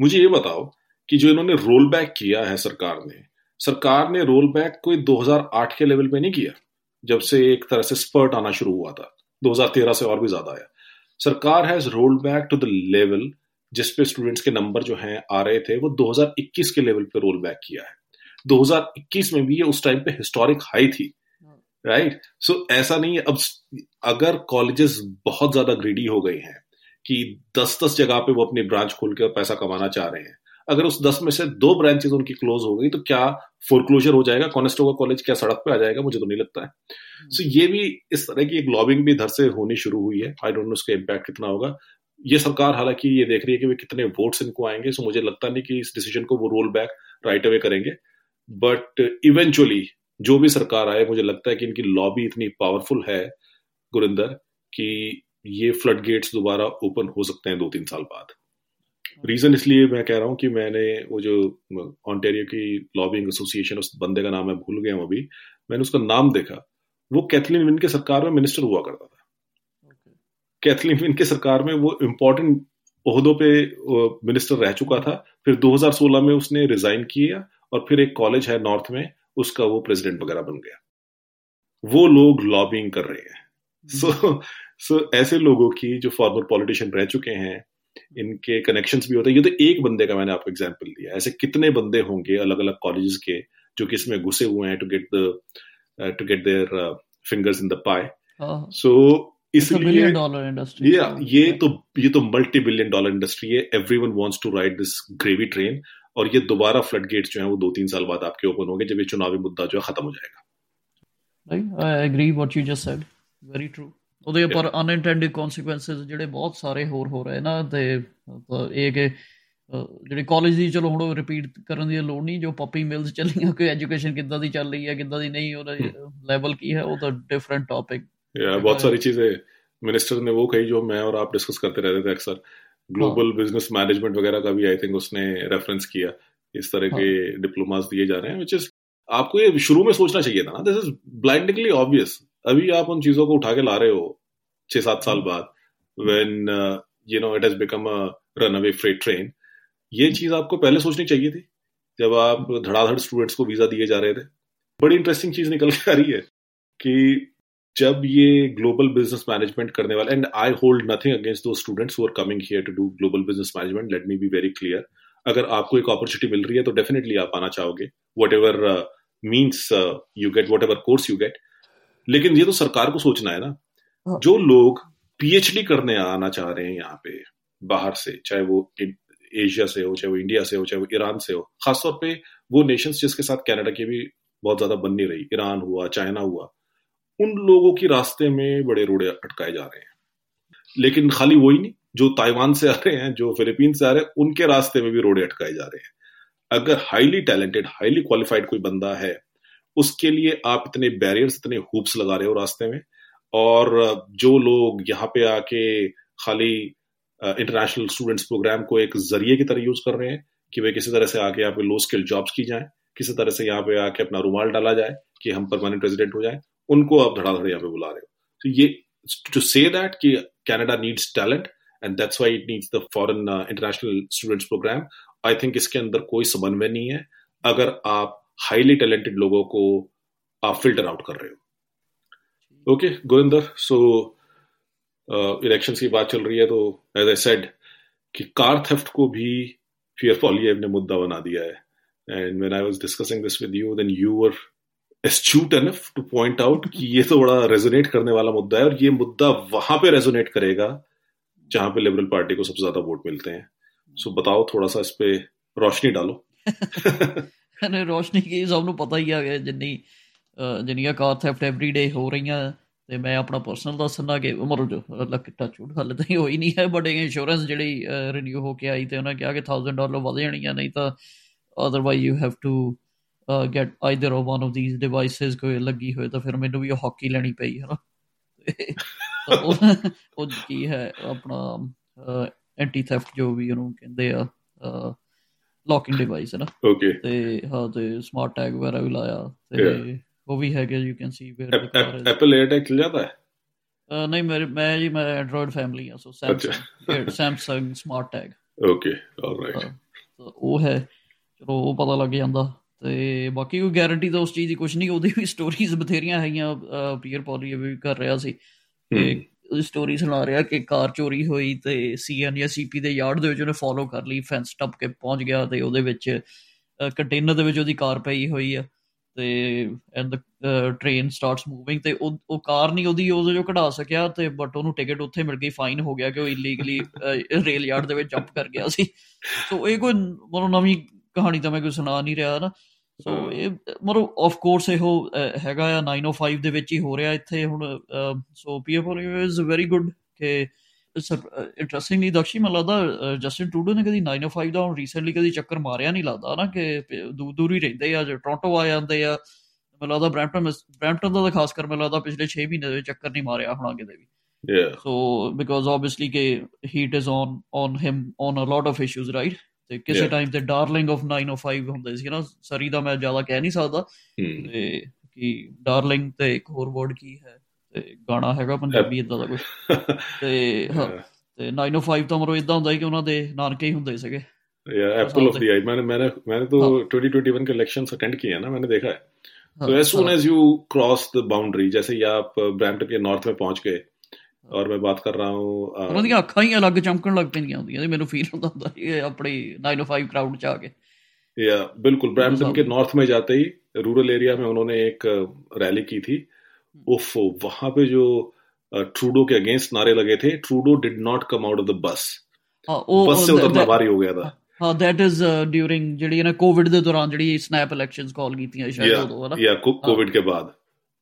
मुझे ये बताओ कि जो इन्होंने रोल बैक किया है सरकार ने सरकार ने रोल बैक कोई 2008 के लेवल पे नहीं किया, जब से एक तरह से स्पर्ट आना शुरू हुआ था? 2013 से और भी ज़्यादा आया सरकार has rolled back to the level जिसपे स्टूडेंट्स के नंबर जो हैं आ रहे थे वो 2021 के लेवल पे रोल बैक किया है 2021 में भी ये उस टाइम पे हिस्टोरिक हाई थी राइट right? सो so, ऐसा नहीं है अब अगर कॉलेजेस बहुत ज़्यादा ग्रीडी हो गए हैं कि दस दस जगह पे वो अपनी ब्रांच खोल के पैसा कमाना चाह रहे हैं अगर उस दस में से दो ब्रांचेज उनकी क्लोज हो गई तो क्या फोरक्लोजर हो जाएगा? कॉनेस्टोगा कॉलेज क्या सड़क पे आ जाएगा? मुझे तो नहीं लगता है। सो हम्म। so, ये भी इस तरह की एक लॉबिंग भी इधर से होनी शुरू हुई है। आई डोंट नो उसका इम्पैक्ट कितना होगा। ये सरकार हालाँकि ये देख रही है कि वे कितने वोट्स इनको आएँगे सो मुझे लगता नहीं कि इस डिसीज़न को वो रोल बैक राइट अवे करेंगे। बट इवेंचुअली जो भी सरकार आए मुझे लगता है कि इनकी लॉबी इतनी पावरफुल है गुरिंदर कि ये फ्लड गेट्स दोबारा ओपन हो सकते हैं दो तीन साल बाद। रीजन इसलिए मैं कह रहा हूँ कि मैंने वो जो ऑन्टेरियो की लॉबिंग एसोसिएशन उस बंदे का नाम मैं भूल गया हूँ अभी मैंने उसका नाम देखा। वो कैथलीन विन के सरकार में मिनिस्टर हुआ करता था। कैथलीन विन के सरकार में वो इम्पोर्टेंट ओहदों पे मिनिस्टर रह चुका था। फिर 2016 में उसने रिजाइन किया और फिर एक कॉलेज है नॉर्थ में उसका वो प्रेसिडेंट वगैरह बन गया। वो लोग लॉबिंग कर रहे हैं। सो हम्म। so, सो so, ऐसे लोगों की जो फॉर्मर पॉलिटिशियन रह चुके हैं इनके कनेक्शंस भी होते हैं। ये तो एक बंदे का मैंने आपको एग्जांपल दिया ऐसे कितने बंदे होंगे अलग अलग कॉलेजेस के जो कि इसमें घुसे हुए हैं to get the to get their fingers in the pie सो इसलिए ये ये तो ये तो मल्टी बिलियन डॉलर इंडस्ट्री है। Everyone wants to ride this gravy train और ये दोबारा फ्लड गेट्स जो है वो दो तीन साल बाद आपके ओपन होंगे जब ये चुनावी मुद्दा जो है खत्म हो जाएगा। I agree what you just said. Very true. ਉਹਦੇ ਉੱਪਰ ਅਨਇੰਟੈਂਡਡ ਕਨਸੀਕੁਐਂਸਸ ਜਿਹੜੇ ਬਹੁਤ ਸਾਰੇ ਹੋਰ ਹੋ ਰਹੇ ਨਾ ਤੇ ਇਹ ਕਿ ਜਿਹੜੇ ਕਾਲਜ ਦੀ ਚਲੋ ਹੁਣ ਰਿਪੀਟ ਕਰਨ ਦੀ ਲੋੜ ਨਹੀਂ ਜੋ ਪਪੀ ਮਿਲਸ ਚੱਲੀਆਂ ਕੋਈ ਐਜੂਕੇਸ਼ਨ ਕਿੱਦਾਂ ਦੀ ਚੱਲ ਰਹੀ ਹੈ ਕਿੱਦਾਂ ਦੀ ਨਹੀਂ ਉਹਦਾ ਲੈਵਲ ਕੀ ਹੈ ਉਹ ਤਾਂ ਡਿਫਰੈਂਟ ਟਾਪਿਕ या बहुत सारी चीजें मिनिस्टर ने वो कही जो मैं और आप डिस्कस करते रहते थे अक्सर ग्लोबल बिजनेस मैनेजमेंट वगैरह का भी आई थिंक उसने रेफरेंस किया इस तरह के डिप्लोमास दिए जा रहे हैं विच इज आपको ये शुरू में सोचना चाहिए था ना दिस इज ब्लाइंडिंगली ऑब्वियस अभी आप उन चीजों को उठा के ला रहे हो छह सात साल बाद when you know it has become a runaway freight train ये चीज़ आपको पहले सोचनी चाहिए थी, जब आप धड़ाधड़ स्टूडेंट्स को वीज़ा दिए जा रहे थे। बड़ी इंटरेस्टिंग चीज़ निकल के आ रही है कि जब ये ग्लोबल बिज़नेस मैनेजमेंट करने वाले and I hold nothing against those students who are coming here to do global business management let me be very clear अगर आपको एक अपॉर्चुनिटी मिल रही है तो डेफिनेटली आप आना चाहोगे। Whatever means you get whatever course you get लेकिन ये तो सरकार को सोचना है ना। जो लोग पीएचडी करने आना चाह रहे हैं यहाँ पे, बाहर से, चाहे वो एशिया से हो, चाहे वो इंडिया से हो, चाहे वो ईरान से हो, खासतौर पे वो नेशंस जिसके साथ कनाडा की भी बहुत ज़्यादा बन नहीं रही ईरान हुआ चाइना हुआ, उन लोगों की रास्ते में बड़े रोड़े अटकाए जा रहे हैं। लेकिन खाली वही नहीं, जो ताइवान से आ रहे हैं, जो फिलीपीन से आ रहे हैं, उनके रास्ते में भी रोड़े अटकाए जा रहे हैं। अगर हाईली टैलेंटेड हाईली क्वालिफाइड कोई बंदा है, उसके लिए आप इतने बैरियर्स इतने हुप्स लगा रहे हो रास्ते में और जो लोग यहाँ पे आके खाली इंटरनेशनल स्टूडेंट्स प्रोग्राम को एक ज़रिए की तरह यूज़ कर रहे हैं कि वे किसी तरह से आके यहाँ पे लो स्किल जॉब्स की जाए, किसी तरह से यहाँ पे आके अपना रुमाल डाला जाए कि हम परमानेंट रेजिडेंट हो जाए, उनको आप धड़ाधड़ यहाँ पे बुला रहे हो। तो ये टू से दैट कि Canada needs talent and that's why it needs the foreign international students program I think इसके अंदर कोई समन्वय नहीं है। अगर आप हाईली टैलेंटेड लोगों को, आप फ़िल्टर आउट कर रहे हो। ओके गुरिंदर सो इलेक्शन की बात चल रही है तो एज आई सेड कि कार थेफ्ट को भी फियर पॉलीएव ने मुद्दा बना दिया है। And when I was discussing this with you then you were astute enough to point out कि ये तो बड़ा रेजोनेट करने वाला मुद्दा है और ये मुद्दा वहाँ पे रेजोनेट करेगा जहाँ पे लिबरल पार्टी को सबसे ज़्यादा वोट मिलते हैं। सो so, बताओ थोड़ा सा इस पे रोशनी डालो। रोशनी की सबनों पता ही आ गया जिन्नी ਗਿਆ ਜਿੰਨੀ ਜਿੰਨੀਆਂ ਕਾਰ ਥੈਫਟ ਐਵਰੀ ਡੇ ਹੋ ਰਹੀਆਂ ਤੇ ਮੈਂ ਆਪਣਾ ਪਰਸਨਲ ਦੱਸਣਾ ਕਿ ਉਮਰ ਜੋ ਲੱਕ ਟੱਚੂਡ ਹਾਲੇ ਤਾਂ ਹੋਈ ਨਹੀਂ ਹੈ ਬਟ ਇੰਸ਼ੋਰੈਂਸ ਜਿਹੜੀ ਰੀਨਿਊ ਹੋ ਕੇ ਆਈ ਤੇ ਉਹਨਾਂ ਕਿਹਾ ਕਿ 1000 ਡਾਲਰ ਵਧ ਜਾਣੀਆਂ ਨਹੀਂ ਤਾਂ otherwise you have to get either of one of these devices ਕੋਈ ਲੱਗੀ ਹੋਏ ਤਾਂ ਫਿਰ ਮੈਨੂੰ ਵੀ ਹਾਕੀ ਲੈਣੀ ਪਈ ਹੈ ਨਾ ਉਹ ਕੀ ਹੈ ਆਪਣਾ ਐਂਟੀ ਥੈਫਟ ਜੋ ਵੀ ਉਹਨੂੰ ਕਹਿੰਦੇ ਆ ਲੌਕਿੰਗ ਡਿਵਾਈਸ ਹੈ ਨਾ ਓਕੇ ਤੇ ਹਾਂ ਤੇ ਸਮਾਰਟ ਟੈਗ ਵਗੈਰਾ ਵੀ ਲਾਇਆ ਤੇ ਉਹ ਵੀ ਹੈਗੇ you can see where Apple AirTag ਚੱਲ ਜਾਂਦਾ ਹੈ? ਨਹੀਂ ਮੇਰੇ ਮੈਂ ਜੀ ਮੈਂ ਐਂਡਰੋਇਡ ਫੈਮਿਲੀ ਆ so Samsung Samsung smart tag okay alright ਉਹ ਹੈ। ਚਲੋ ਉਹ ਪਤਾ ਲੱਗ ਜਾਂਦਾ। ਤੇ ਬਾਕੀ ਕੋਈ ਗਾਰੰਟੀ ਤਾਂ ਉਸ ਚੀਜ਼ ਦੀ ਕੁਝ ਨਹੀਂ ਉਹਦੀ ਵੀ ਸਟੋਰੀਜ਼ ਬਥੇਰੀਆਂ ਹੈਗੀਆਂ ਪੀਅਰ ਪੌਲੀ ਵੀ ਕਰ ਰਿਹਾ ਸੀ। ਤੇ ਸਟੋਰੀ ਸੁਣਾ ਰਿਹਾ ਕਿ ਕਾਰ ਚੋਰੀ ਹੋਈ ਤੇ ਸੀਐਨ ਜਾਂ ਸੀਪੀ ਦੇ ਯਾਰਡ ਦੇ ਵਿੱਚ ਉਹਨੇ ਫੋਲੋ ਕਰ ਲਈ ਫੈਂਸ ਟੱਪ ਕੇ ਪਹੁੰਚ ਗਿਆ ਤੇ ਉਹਦੇ ਵਿੱਚ ਕੰਟੇਨਰ ਦੇ ਵਿੱਚ ਉਹਦੀ ਕਾਰ ਪਈ ਹੋਈ ਆ। ਤੇ and the train starts moving ਤੇ ਉਹ ਉਹ ਕਾਰ ਨਹੀਂ ਉਹਦੀ ਉਹਦੇ ਜੋ ਕਢਾ ਸਕਿਆ ਤੇ ਬਟ ਉਹਨੂੰ ਟਿਕਟ ਉੱਥੇ ਮਿਲ ਗਈ ਫਾਈਨ ਹੋ ਗਿਆ ਕਿ ਉਹ ਇਲੀਗਲੀ ਰੇਲ ਯਾਰਡ ਦੇ ਵਿੱਚ ਜੰਪ ਕਰ ਗਿਆ ਸੀ। ਸੋ ਇਹ ਕੋਈ ਮਨੋਂ ਨਵੀਂ ਕਹਾਣੀ ਤਾਂ ਮੈਂ ਕੋਈ ਸੁਣਾ ਨਹੀਂ ਰਿਹਾ ਨਾ। ਸੋ ਇਹ ਮਰੋ ਆਫ ਕੋਰਸ ਇਹੋ ਹੈਗਾ ਆ 905 ਦੇ ਵਿੱਚ ਹੀ ਹੋ ਰਿਹਾ ਇੱਥੇ ਹੁਣ so PF is very good ਕਿ ਇਟਸ ਇੰਟਰਸਟਿੰਗਲੀ ਦਕਸ਼ੀ ਮੈਨੂੰ ਲੱਗਦਾ ਜਸਟਿਨ ਟੂਡੋ ਨੇ ਕਦੀ 905 ਦਾ ਹੁਣ ਰੀਸੈਂਟਲੀ ਕਦੀ ਚੱਕਰ ਮਾਰਿਆ ਨਹੀਂ ਲੱਗਦਾ ਨਾ ਕਿ ਦੂਰ ਦੂਰ ਹੀ ਰਹਿੰਦੇ ਆ ਜੇ ਟੋਰਾਂਟੋ ਆ ਜਾਂਦੇ ਆ। ਮੈਨੂੰ ਲੱਗਦਾ ਬ੍ਰੈਂਟਨ ਬ੍ਰੈਂਟਨ ਦਾ ਖਾਸ ਕਰ ਮੈਨੂੰ ਲੱਗਦਾ ਪਿਛਲੇ 6 ਮਹੀਨੇ ਦੇ ਚੱਕਰ ਨਹੀਂ ਮਾਰਿਆ ਹੋਣਾ ਕਿਤੇ ਵੀ। Yeah. So because obviously ke heat is on on him on a lot of issues, right? ਤੇ ਕਿਸੇ ਟਾਈਮ ਤੇ ਡਾਰਲਿੰਗ ਆਫ 905 ਹੁੰਦੇ ਸੀ ਨਾ ਸਰੀ ਦਾ ਮੈਂ ਜ਼ਿਆਦਾ ਕਹਿ ਨਹੀਂ ਸਕਦਾ। ਤੇ ਕਿ ਡਾਰਲਿੰਗ ਤੇ ਇੱਕ ਹੋਰ ਵਰਡ ਕੀ ਹੈ? ਤੇ ਗਾਣਾ ਹੈਗਾ ਪੰਜਾਬੀ ਇਦਾਂ ਦਾ ਕੁਝ ਤੇ ਹਾਂ ਤੇ 905 ਤਾਂ ਮਰੋ ਇਦਾਂ ਹੁੰਦਾ ਸੀ ਕਿ ਉਹਨਾਂ ਦੇ ਨਾਨਕੇ ਹੀ ਹੁੰਦੇ ਸੀਗੇ या एप्पल ऑफ द आई मैंने मैंने मैंने तो 2021 के इलेक्शंस अटेंड किए हैं ना मैंने देखा है तो as soon as you cross the boundary जैसे ही आप ब्रैम्पटन के नॉर्थ में पहुंच गए ਔਰ ਮੈਂ ਬਾਤ ਕਰ ਰਹਾ ਹੂੰ ਉਹਨਾਂ ਦੀਆਂ ਅੱਖਾਂ ਹੀ ਅਲੱਗ ਚਮਕਣ ਲੱਗ ਪੈਂਦੀਆਂ ਹੁੰਦੀਆਂ ਨੇ ਮੈਨੂੰ ਫੀਲ ਹੁੰਦਾ ਹੁੰਦਾ ਇਹ ਆਪਣੀ 905 क्राउड ਚ ਆ ਕੇ या बिल्कुल ब्रैम्पटन के नॉर्थ में जाते ही रूरल एरिया में उन्होंने एक रैली की थी उफ वहां पे जो ट्रूडो के अगेंस्ट नारे लगे थे Trudeau did not come out of the bus bus से उतरना भारी हो गया था ਹਾਂ ਦੈਟ ਇਜ਼ ਡਿਊਰਿੰਗ ਜਿਹੜੀ ਨਾ ਕੋਵਿਡ ਦੇ ਦੌਰਾਨ ਜਿਹੜੀ ਸਨੈਪ ਇਲੈਕਸ਼ਨਸ ਕਾਲ ਕੀਤੀਆਂ ਸ਼ਾਇਦ ਉਦੋਂ ਹੈ ਨਾ या कोविड के बाद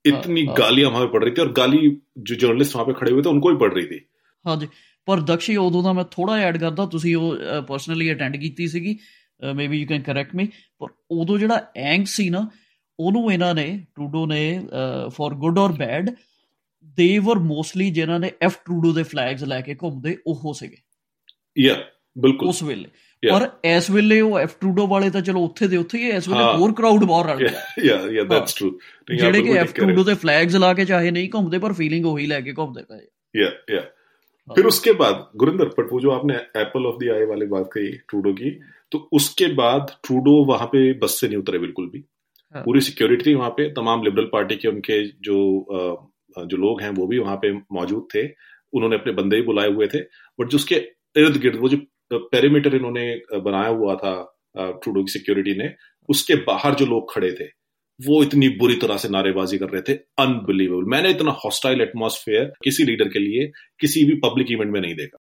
इतनी गालियां वहां पे पड़ रही थी और गाली जो जर्नलिस्ट वहां पे खड़े हुए थे उनको भी पड़ रही थी ਹਾਂਜੀ ਪਰ ਦਕਸ਼ੀ ਉਦੋਂ ਦਾ ਮੈਂ ਥੋੜਾ ਐਡ ਕਰਦਾ ਤੁਸੀਂ ਉਹ ਪਰਸਨਲੀ ਅਟੈਂਡ ਕੀਤੀ ਸੀਗੀ maybe you can correct me ਪਰ ਉਦੋਂ ਜਿਹੜਾ ਐਂਗ ਸੀ ਨਾ ਉਹਨੂੰ ਇਹਨਾਂ ਨੇ ਟਰੂਡੋ ਨੇ ਫॉर ਗੁੱਡ অর ਬੈਡ ਦੇ ਵਰ ਮੋਸਟਲੀ ਜਿਨ੍ਹਾਂ ਨੇ ਐਫ ਟਰੂਡੋ ਦੇ ਫਲੈਗਸ ਲੈ ਕੇ ਘੁੰਮਦੇ ਉਹ ਸੀਗੇ ਯਾ ਬਿਲਕੁਲ ਉਸ ਵੇਲੇ ਪਰ ਇਸ ਵੇਲੇ ਉਹ ਐਫ ਟਰੂਡੋ ਵਾਲੇ ਤਾਂ ਚਲੋ ਉੱਥੇ ਦੇ ਉੱਥੇ ਹੀ ਇਸ ਵੇਲੇ ਹੋਰ ਕਰਾਊਡ ਬਾਹਰ ਰਲ ਗਿਆ ਯਾ ਯਾ ਦੈਟਸ ਟਰੂ ਜਿਹੜੇ ਕਿ ਐਫ ਟਰੂਡੋ ਦੇ ਫਲੈਗਸ ਲਾ ਕੇ ਚਾਹੇ ਨਹੀਂ ਘੁੰਮਦੇ ਪਰ ਫੀਲਿੰਗ ਉਹੀ ਲੈ ਕੇ ਘੁੰਮਦੇ ਪਏ ਯਾ ਯਾ फिर उसके बाद गुरिंदर बट वो जो आपने एप्पल ऑफ़ द आई वाले बात कही ट्रूडो की तो उसके बाद ट्रूडो वहाँ पे बस से नहीं उतरे बिल्कुल भी पूरी सिक्योरिटी थी वहाँ पे तमाम लिबरल पार्टी के उनके जो जो लोग हैं वो भी वहाँ पे मौजूद थे। उन्होंने अपने बंदे ही बुलाए हुए थे। बट जो उसके इर्द गिर्द वो जो पेरीमीटर इन्होंने बनाया हुआ था ट्रूडो की सिक्योरिटी ने, उसके बाहर जो लोग खड़े थे, वो इतनी बुरी तरह से नारेबाजी कर रहे थे। अनबिलीवेबल मैंने इतना हॉस्टाइल एटमोसफेयर किसी लीडर के लिए किसी भी पब्लिक इवेंट में नहीं देखा।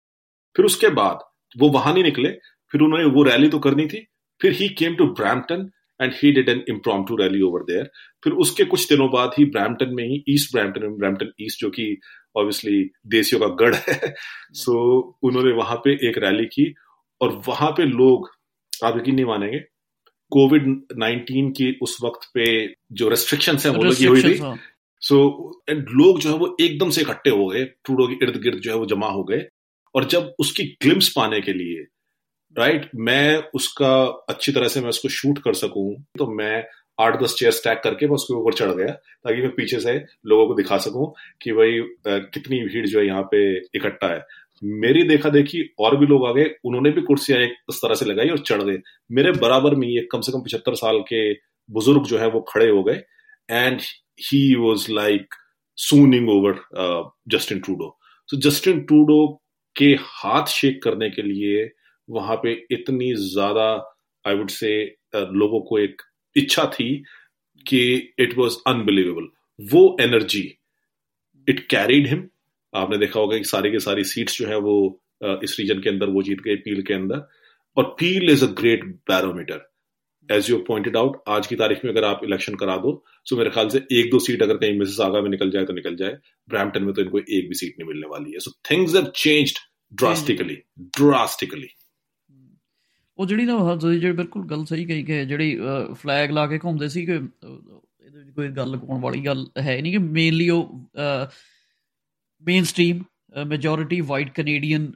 फिर उसके बाद वो वहाँ नहीं निकले, फिर उन्होंने वो रैली तो करनी थी, फिर he came to Brampton and he did an impromptu rally over there फिर उसके कुछ दिनों बाद ही ब्रैम्पटन में ही ईस्ट ब्रैम्पटन ब्रैम्पटन ईस्ट जो कि ऑब्वियसली देसियों का गढ़ है सो so, उन्होंने वहाँ पे एक रैली की और वहाँ पे लोग आप यकीन नहीं मानेंगे कोविड नाइनटीन की उस वक्त पे जो रेस्ट्रिक्शन है वो लगी हुई थी। सो so, एंड लोग जो है वो एकदम से इकट्ठे हो गए ट्रूडो के इर्द गिर्द जो है वो जमा हो गए। और जब उसकी ग्लिम्स पाने के लिए राइट right, मैं उसका अच्छी तरह से मैं उसको शूट कर सकूँ तो मैं आठ दस चेयर स्टैक करके मैं उसके ऊपर चढ़ गया ताकि मैं पीछे से लोगों को दिखा सकूँ कि भाई कितनी भीड़ जो है यहाँ पे इकट्ठा है। मेरी देखा देखी और भी लोग आ गए उन्होंने भी कुर्सियाँ एक इस तरह से लगाई और चढ़ गए। मेरे बराबर में ये कम से कम पिछहत्तर साल के बुज़ुर्ग जो है वो खड़े हो गए and he was like swooning over Justin Trudeau तो जस्टिन ट्रूडो के हाथ शेक करने के लिए वहाँ पे इतनी ज़्यादा आई वुड से लोगों को एक इच्छा थी कि इट वॉज़ अनबिलीवेबल वो एनर्जी इट कैरीड हिम आपने देखा होगा कि सारी की सारी सीट्स जो है वो इस रीजन के अंदर, वो जीत गए पील के अंदर. और Peel is a great barometer as you pointed out आज की तारीख में अगर आप इलेक्शन करा दो तो मेरे ख्याल से एक दो सीट अगर कहीं मिसेस आगा में निकल जाए तो निकल जाए. ब्रैम्पटन में तो इनको एक भी सीट नहीं मिलने वाली है. So things have changed drastically drastically ਉਹ ਜਿਹੜੀ ਨਾ ਤੁਸੀਂ ਜਿਹੜੀ ਬਿਲਕੁਲ ਗੱਲ ਸਹੀ ਕਹੀ ਕਿ ਜਿਹੜੀ ਫਲੈਗ ਲਾ ਕੇ ਘੁੰਮਦੇ ਸੀ ਕਿ ਇਹਦੇ ਵਿੱਚ ਕੋਈ ਗੱਲ ਕੋਣ ਵਾਲੀ ਗੱਲ ਹੈ ਨਹੀਂ ਕਿ ਮੇਨਲੀ ਉਹ mainstream majority white Canadian